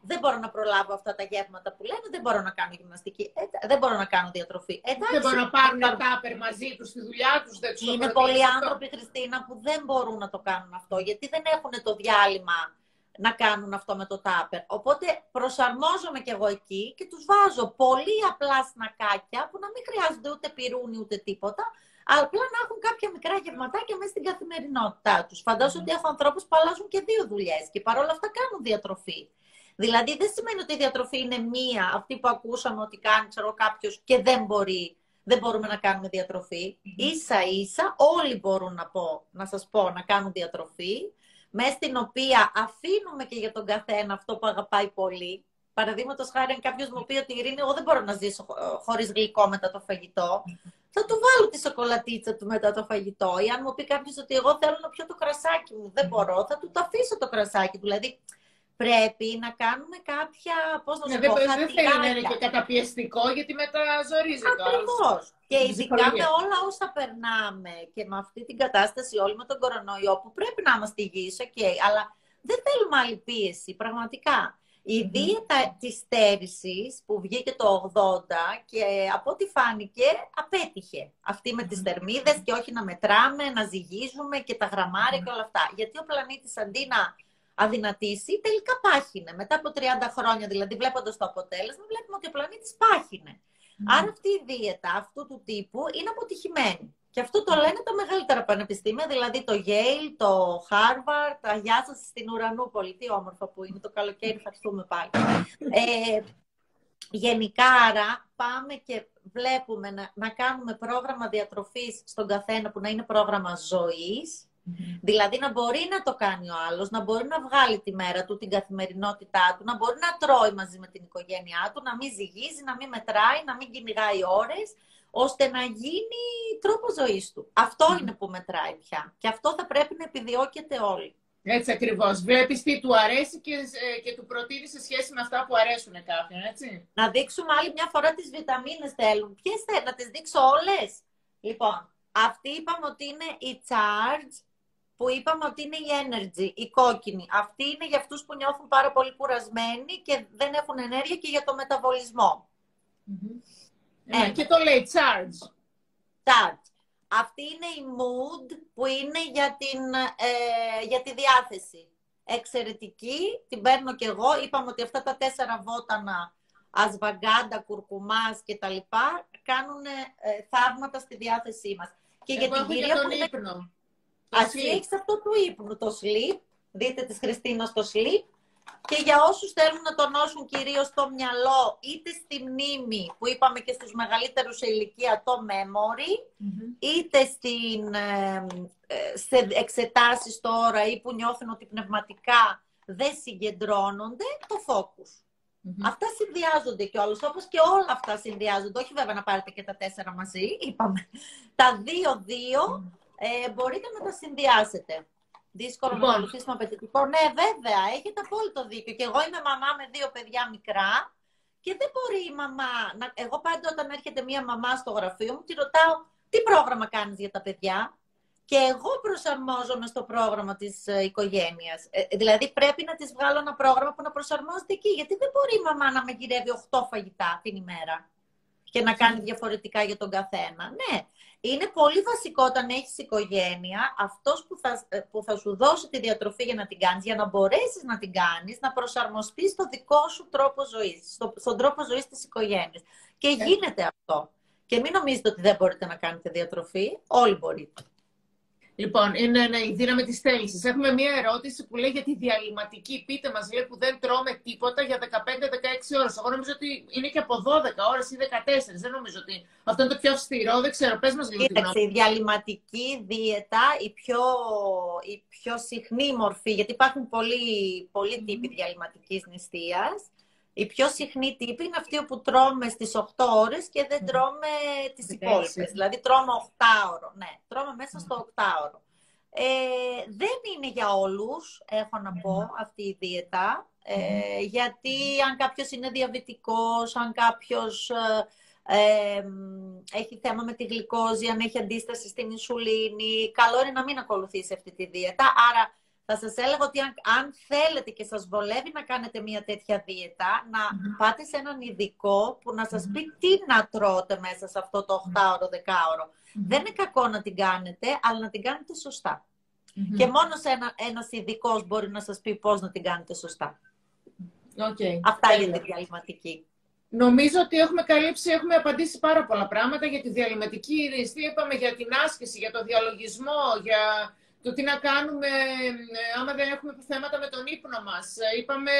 δεν μπορώ να προλάβω αυτά τα γεύματα που λένε, δεν μπορώ να κάνω γυμναστική, ε, δεν μπορώ να κάνω διατροφή. Εντάξει, δεν μπορώ να πάρουν τα τάπερ μαζί τους στη δουλειά τους. Είναι πολλοί άνθρωποι, Χριστίνα, που δεν μπορούν να το κάνουν αυτό, γιατί δεν έχουν το διάλειμμα να κάνουν αυτό με το τάπερ. Οπότε προσαρμόζομαι κι εγώ εκεί και τους βάζω πολύ απλά σνακάκια που να μην χρειάζονται ούτε πυρούνι ούτε τίποτα, αλλά απλά να έχουν κάποια μικρά γευματάκια μέσα στην καθημερινότητά τους. Φαντάζομαι ότι έχω ανθρώπους που αλλάζουν και δύο δουλειές και παρόλα αυτά κάνουν διατροφή. Δηλαδή δεν σημαίνει ότι η διατροφή είναι μία, αυτή που ακούσαμε ότι κάνει ξέρω, κάποιος και δεν μπορεί, δεν μπορούμε να κάνουμε διατροφή. Mm-hmm. Ίσα ίσα όλοι μπορούν να, πω, να σας πω να κάνουν διατροφή, μέσα στην οποία αφήνουμε και για τον καθένα αυτό που αγαπάει πολύ. Παραδείγματος χάρη, αν κάποιος μου πει ότι η Ειρήνη, εγώ δεν μπορώ να ζήσω χωρίς γλυκό μετά το φαγητό, θα του βάλω τη σοκολατίτσα του μετά το φαγητό. Ή αν μου πει κάποιος ότι εγώ θέλω να πιω το κρασάκι μου, δεν μπορώ, θα του το αφήσω το κρασάκι του. Δηλαδή, πρέπει να κάνουμε κάποια, πώς να ναι, πω, Δεν θέλει να είναι και καταπιεστικό, γιατί μετά ζορίζεται Ακριβώς. Και ειδικά με όλα όσα περνάμε και με αυτή την κατάσταση όλοι με τον κορονοϊό, που πρέπει να είμαστε υγιείς, okay, αλλά δεν θέλουμε άλλη πίεση, πραγματικά. Η δίαιτα της στέρησης που βγήκε το 80 και από ό,τι φάνηκε απέτυχε. Αυτή με τις θερμίδες και όχι να μετράμε, να ζυγίζουμε και τα γραμμάρια και όλα αυτά. Γιατί ο πλανήτης αντί να αδυνατήσει, τελικά πάχυνε. Μετά από 30 χρόνια, δηλαδή βλέποντας το αποτέλεσμα, βλέπουμε ότι ο πλανήτης πάχυνε. Άρα αυτή η δίαιτα αυτού του τύπου είναι αποτυχημένη. Και αυτό το λένε τα μεγαλύτερα πανεπιστήμια, δηλαδή το Yale, το Harvard, τα γεια σας στην Ουρανούπολη. Τι όμορφα που είναι το καλοκαίρι, θα έρθουμε πάλι. Ε, γενικά, άρα, πάμε και βλέπουμε να, να κάνουμε πρόγραμμα διατροφής στον καθένα που να είναι πρόγραμμα ζωής, Δηλαδή να μπορεί να το κάνει ο άλλος, να μπορεί να βγάλει τη μέρα του, την καθημερινότητά του, να μπορεί να τρώει μαζί με την οικογένειά του, να μην ζυγίζει, να μην μετράει, να μην κυνηγάει ώρες, ώστε να γίνει τρόπο ζωής του. Αυτό είναι που μετράει πια. Και αυτό θα πρέπει να επιδιώκεται όλοι. Έτσι ακριβώς. Βλέπεις τι του αρέσει και, ε, και του προτείνεις σε σχέση με αυτά που αρέσουν κάποιον, έτσι. Να δείξουμε άλλη μια φορά τις βιταμίνες θέλουν. Ποιες θέλουν, να τις δείξω όλες; Λοιπόν, αυτή είπαμε ότι είναι η charge, που είπαμε ότι είναι η energy, η κόκκινη. Αυτή είναι για αυτούς που νιώθουν πάρα πολύ κουρασμένοι και δεν έχουν ενέργεια και για το μεταβολισμό. Mm-hmm. και το λέει charge. Charge. Αυτή είναι η mood που είναι για, την, ε, για τη διάθεση. Εξαιρετική, την παίρνω κι εγώ. Είπαμε ότι αυτά τα τέσσερα βότανα, ασβαγκάντα, κουρκουμάς και τα λοιπά, κάνουν ε, θαύματα στη διάθεσή μας. Και εγώ για την κυρία τον ύπνο. Ας έχει αυτό του ύπνου, το sleep. Δείτε της Χριστίνας στο sleep. Και για όσους θέλουν να τονώσουν κυρίως στο μυαλό, είτε στη μνήμη, που είπαμε και στους μεγαλύτερους σε ηλικία, το memory, είτε στην, ε, σε εξετάσεις τώρα ή που νιώθουν ότι πνευματικά δεν συγκεντρώνονται, το focus. Αυτά συνδυάζονται κιόλας, όπως και όλα αυτά συνδυάζονται. Όχι βέβαια να πάρετε και τα τέσσερα μαζί, είπαμε. Τα δύο-δύο ε, μπορείτε να τα συνδυάσετε. Δύσκολο λοιπόν. να ακολουθήσουμε απαιτητικό. Ναι, βέβαια, έχετε απόλυτο δίκιο. Και εγώ είμαι μαμά με δύο παιδιά μικρά και δεν μπορεί η μαμά. Να... Εγώ πάντα όταν έρχεται μία μαμά στο γραφείο μου, τη ρωτάω τι πρόγραμμα κάνεις για τα παιδιά; Και εγώ προσαρμόζομαι στο πρόγραμμα της ε, οικογένειας. Ε, δηλαδή πρέπει να της βγάλω ένα πρόγραμμα που να προσαρμόζεται εκεί. Γιατί δεν μπορεί η μαμά να με γυρεύει 8 φαγητά την ημέρα και να κάνει διαφορετικά για τον καθένα. Ναι, είναι πολύ βασικό όταν έχεις οικογένεια, αυτός που θα, ε, που θα σου δώσει τη διατροφή για να την κάνεις, για να μπορέσεις να την κάνεις, να προσαρμοστείς στο δικό σου τρόπο ζωής, στο, στον τρόπο ζωής της οικογένειας. Και ναι. γίνεται αυτό. Και μην νομίζετε ότι δεν μπορείτε να κάνετε διατροφή, όλοι μπορείτε. Λοιπόν, είναι ναι, η δύναμη της θέλησης. Έχουμε μία ερώτηση που λέει για τη διαλυματική. Πείτε μας, λέει, που δεν τρώμε τίποτα για 15-16 ώρες. Εγώ νομίζω ότι είναι και από 12 ώρες ή 14. Δεν νομίζω ότι αυτό είναι το πιο αυστηρό. Δεν ξέρω, πες μας λίγο Κοίταξε, η διαλυματική δίαιτα, η πιο, η πιο συχνή μορφή, γιατί υπάρχουν πολλοί, πολλοί τύποι διαλυματικής νηστείας. Η πιο συχνή τύπη είναι αυτή που τρώμε στις 8 ώρες και δεν τρώμε τις υπόλοιπες. Δηλαδή τρώμε 8 ώρο. Ναι, τρώμε μέσα στο 8 ώρο. Ε, δεν είναι για όλους, έχω να πω, αυτή η δίαιτα. Ε, γιατί αν κάποιος είναι διαβητικός, αν κάποιος ε, έχει θέμα με τη γλυκόζη, αν έχει αντίσταση στην ισουλίνη, καλό είναι να μην ακολουθήσει αυτή τη δίαιτα. Άρα θα σας έλεγα ότι αν, θέλετε και σας βολεύει να κάνετε μια τέτοια δίαιτα, να πάτε σε έναν ειδικό που να σας πει τι να τρώτε μέσα σε αυτό το 8ωρο, 10ωρο. Δεν είναι κακό να την κάνετε, αλλά να την κάνετε σωστά. Και μόνο σε ένα, ένας ειδικός μπορεί να σας πει πώς να την κάνετε σωστά. Okay. Αυτά είναι τη διαλυματική. Νομίζω ότι έχουμε καλύψει, έχουμε απαντήσει πάρα πολλά πράγματα για τη διαλυματική ειρήνη. Είπαμε για την άσκηση, για το διαλογισμό, για το τι να κάνουμε ε, άμα δεν έχουμε θέματα με τον ύπνο μας. Ε, είπαμε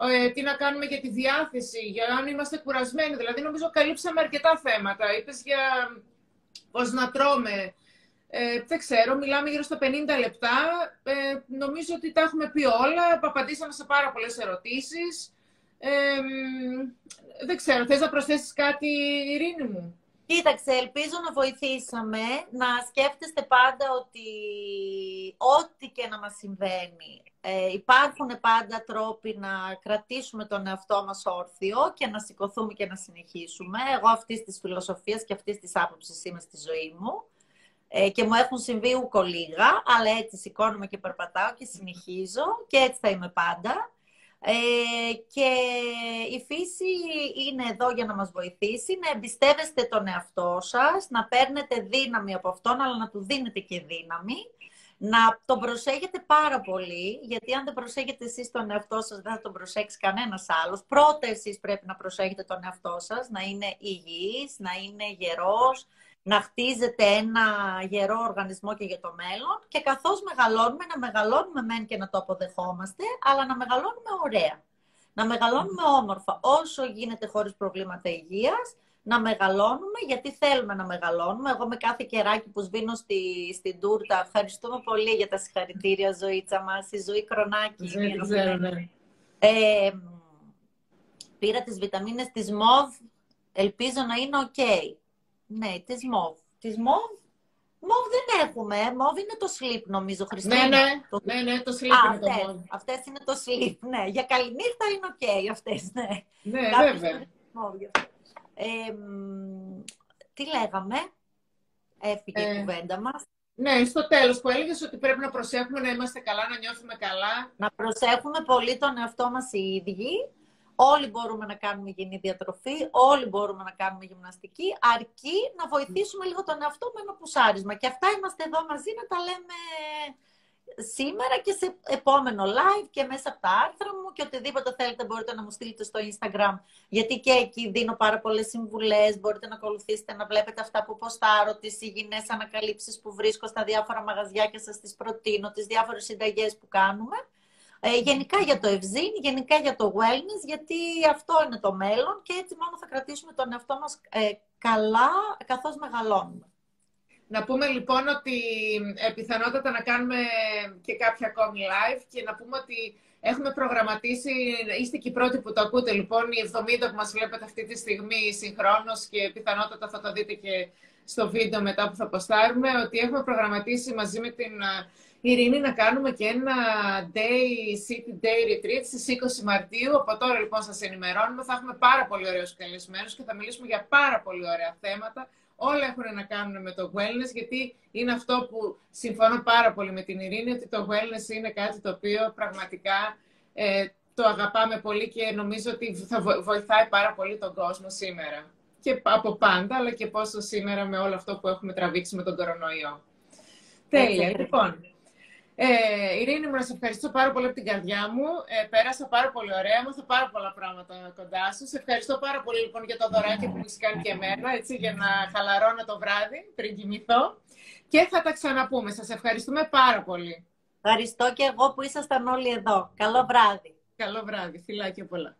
ε, τι να κάνουμε για τη διάθεση, για αν είμαστε κουρασμένοι. Δηλαδή, νομίζω καλύψαμε αρκετά θέματα. Είπες για πώς να τρώμε. Ε, δεν ξέρω, μιλάμε γύρω στα 50 λεπτά. Ε, νομίζω ότι τα έχουμε πει όλα. Απαντήσαμε σε πάρα πολλές ερωτήσεις. Ε, δεν ξέρω, θες να προσθέσεις κάτι, Ειρήνη μου; Κοίταξε, ελπίζω να βοηθήσαμε να σκέφτεστε πάντα ότι ό,τι και να μας συμβαίνει, ε, υπάρχουν πάντα τρόποι να κρατήσουμε τον εαυτό μας όρθιο και να σηκωθούμε και να συνεχίσουμε. Εγώ αυτής της φιλοσοφίας και αυτής της άποψης είμαι στη ζωή μου ε, και μου έχουν συμβεί ούκο λίγα, αλλά έτσι σηκώνομαι και περπατάω και συνεχίζω και έτσι θα είμαι πάντα. Ε, και η φύση είναι εδώ για να μας βοηθήσει, να εμπιστεύεστε τον εαυτό σας, να παίρνετε δύναμη από αυτόν, αλλά να του δίνετε και δύναμη. Να τον προσέχετε πάρα πολύ, γιατί αν δεν προσέχετε εσείς τον εαυτό σας, δεν θα τον προσέξει κανένας άλλος. Πρώτα εσείς πρέπει να προσέχετε τον εαυτό σας, να είναι υγιής, να είναι γερός, να χτίζετε ένα γερό οργανισμό και για το μέλλον και καθώς μεγαλώνουμε, να μεγαλώνουμε μεν και να το αποδεχόμαστε, αλλά να μεγαλώνουμε ωραία. Να μεγαλώνουμε όμορφα, όσο γίνεται χωρίς προβλήματα υγείας, να μεγαλώνουμε, γιατί θέλουμε να μεγαλώνουμε. Εγώ με κάθε κεράκι που σβήνω στη, στην τούρτα, ευχαριστούμε πολύ για τα συγχαρητήρια, ζωήτσα μας, η ζωή κρονάκι. ναι. ε, πήρα τις βιταμίνες της μωβ, ελπίζω να είναι ok. Ναι, της μωβ. Της μωβ. Μωβ δεν έχουμε. Μωβ είναι το sleep, νομίζω, Χριστίνα. Ναι, ναι, το... ναι, ναι το sleep είναι αυτές, το μωβ. Αυτές είναι το sleep, ναι. Για καληνύχτα είναι οκ αυτές, ναι. Ναι, βέβαια. Ε, τι λέγαμε, έφυγε ε, η κουβέντα μας. Ναι, στο τέλος που έλεγες ότι πρέπει να προσέχουμε να είμαστε καλά, να νιώθουμε καλά. Να προσέχουμε πολύ τον εαυτό μας οι ίδιοι Όλοι μπορούμε να κάνουμε υγιεινή διατροφή, όλοι μπορούμε να κάνουμε γυμναστική, αρκεί να βοηθήσουμε λίγο τον εαυτό με ένα πουσάρισμα. Και αυτά είμαστε εδώ μαζί να τα λέμε σήμερα και σε επόμενο live και μέσα από τα άρθρα μου και οτιδήποτε θέλετε μπορείτε να μου στείλετε στο Instagram γιατί και εκεί δίνω πάρα πολλές συμβουλές, μπορείτε να ακολουθήσετε, να βλέπετε αυτά που ποστάρω, τις υγιεινές ανακαλύψεις που βρίσκω στα διάφορα μαγαζιά και σας τις προτείνω, τις διάφορες συνταγές που κάνουμε. Ε, γενικά για το ευζήν, γενικά για το wellness, γιατί αυτό είναι το μέλλον και έτσι μόνο θα κρατήσουμε τον εαυτό μας ε, καλά καθώς μεγαλώνουμε. Να πούμε λοιπόν ότι ε, πιθανότατα να κάνουμε και κάποια ακόμη live και να πούμε ότι Έχουμε προγραμματίσει, είστε και οι πρώτοι που το ακούτε λοιπόν, οι 70 που μας βλέπετε αυτή τη στιγμή συγχρόνως και πιθανότατα θα το δείτε και στο βίντεο μετά που θα ποστάρουμε, ότι έχουμε προγραμματίσει μαζί με την Ειρήνη να κάνουμε και ένα day, city day retreat στις 20 Μαρτίου. Από τώρα λοιπόν σας ενημερώνουμε. Θα έχουμε πάρα πολύ ωραίους καλεσμένους και θα μιλήσουμε για πάρα πολύ ωραία θέματα. Όλα έχουν να κάνουν με το wellness, γιατί είναι αυτό που συμφωνώ πάρα πολύ με την Ειρήνη, ότι το wellness είναι κάτι το οποίο πραγματικά ε, το αγαπάμε πολύ και νομίζω ότι θα βοηθάει πάρα πολύ τον κόσμο σήμερα. Και από πάντα, αλλά και πόσο σήμερα με όλο αυτό που έχουμε τραβήξει με τον κορονοϊό. Τέλεια. Λοιπόν, ε, Ειρήνη, μου να σε ευχαριστώ πάρα πολύ από την καρδιά μου. Ε, πέρασα πάρα πολύ ωραία, έμαθα πάρα πολλά πράγματα κοντά σου. Σε ευχαριστώ πάρα πολύ λοιπόν για το δωράκι που μου έχεις κάνει και εμένα, έτσι, για να χαλαρώνω το βράδυ πριν κοιμηθώ. Και θα τα ξαναπούμε. Σας ευχαριστούμε πάρα πολύ. Ευχαριστώ και εγώ που ήσασταν όλοι εδώ. Καλό βράδυ. Καλό βράδυ. Φιλάκια πολλά.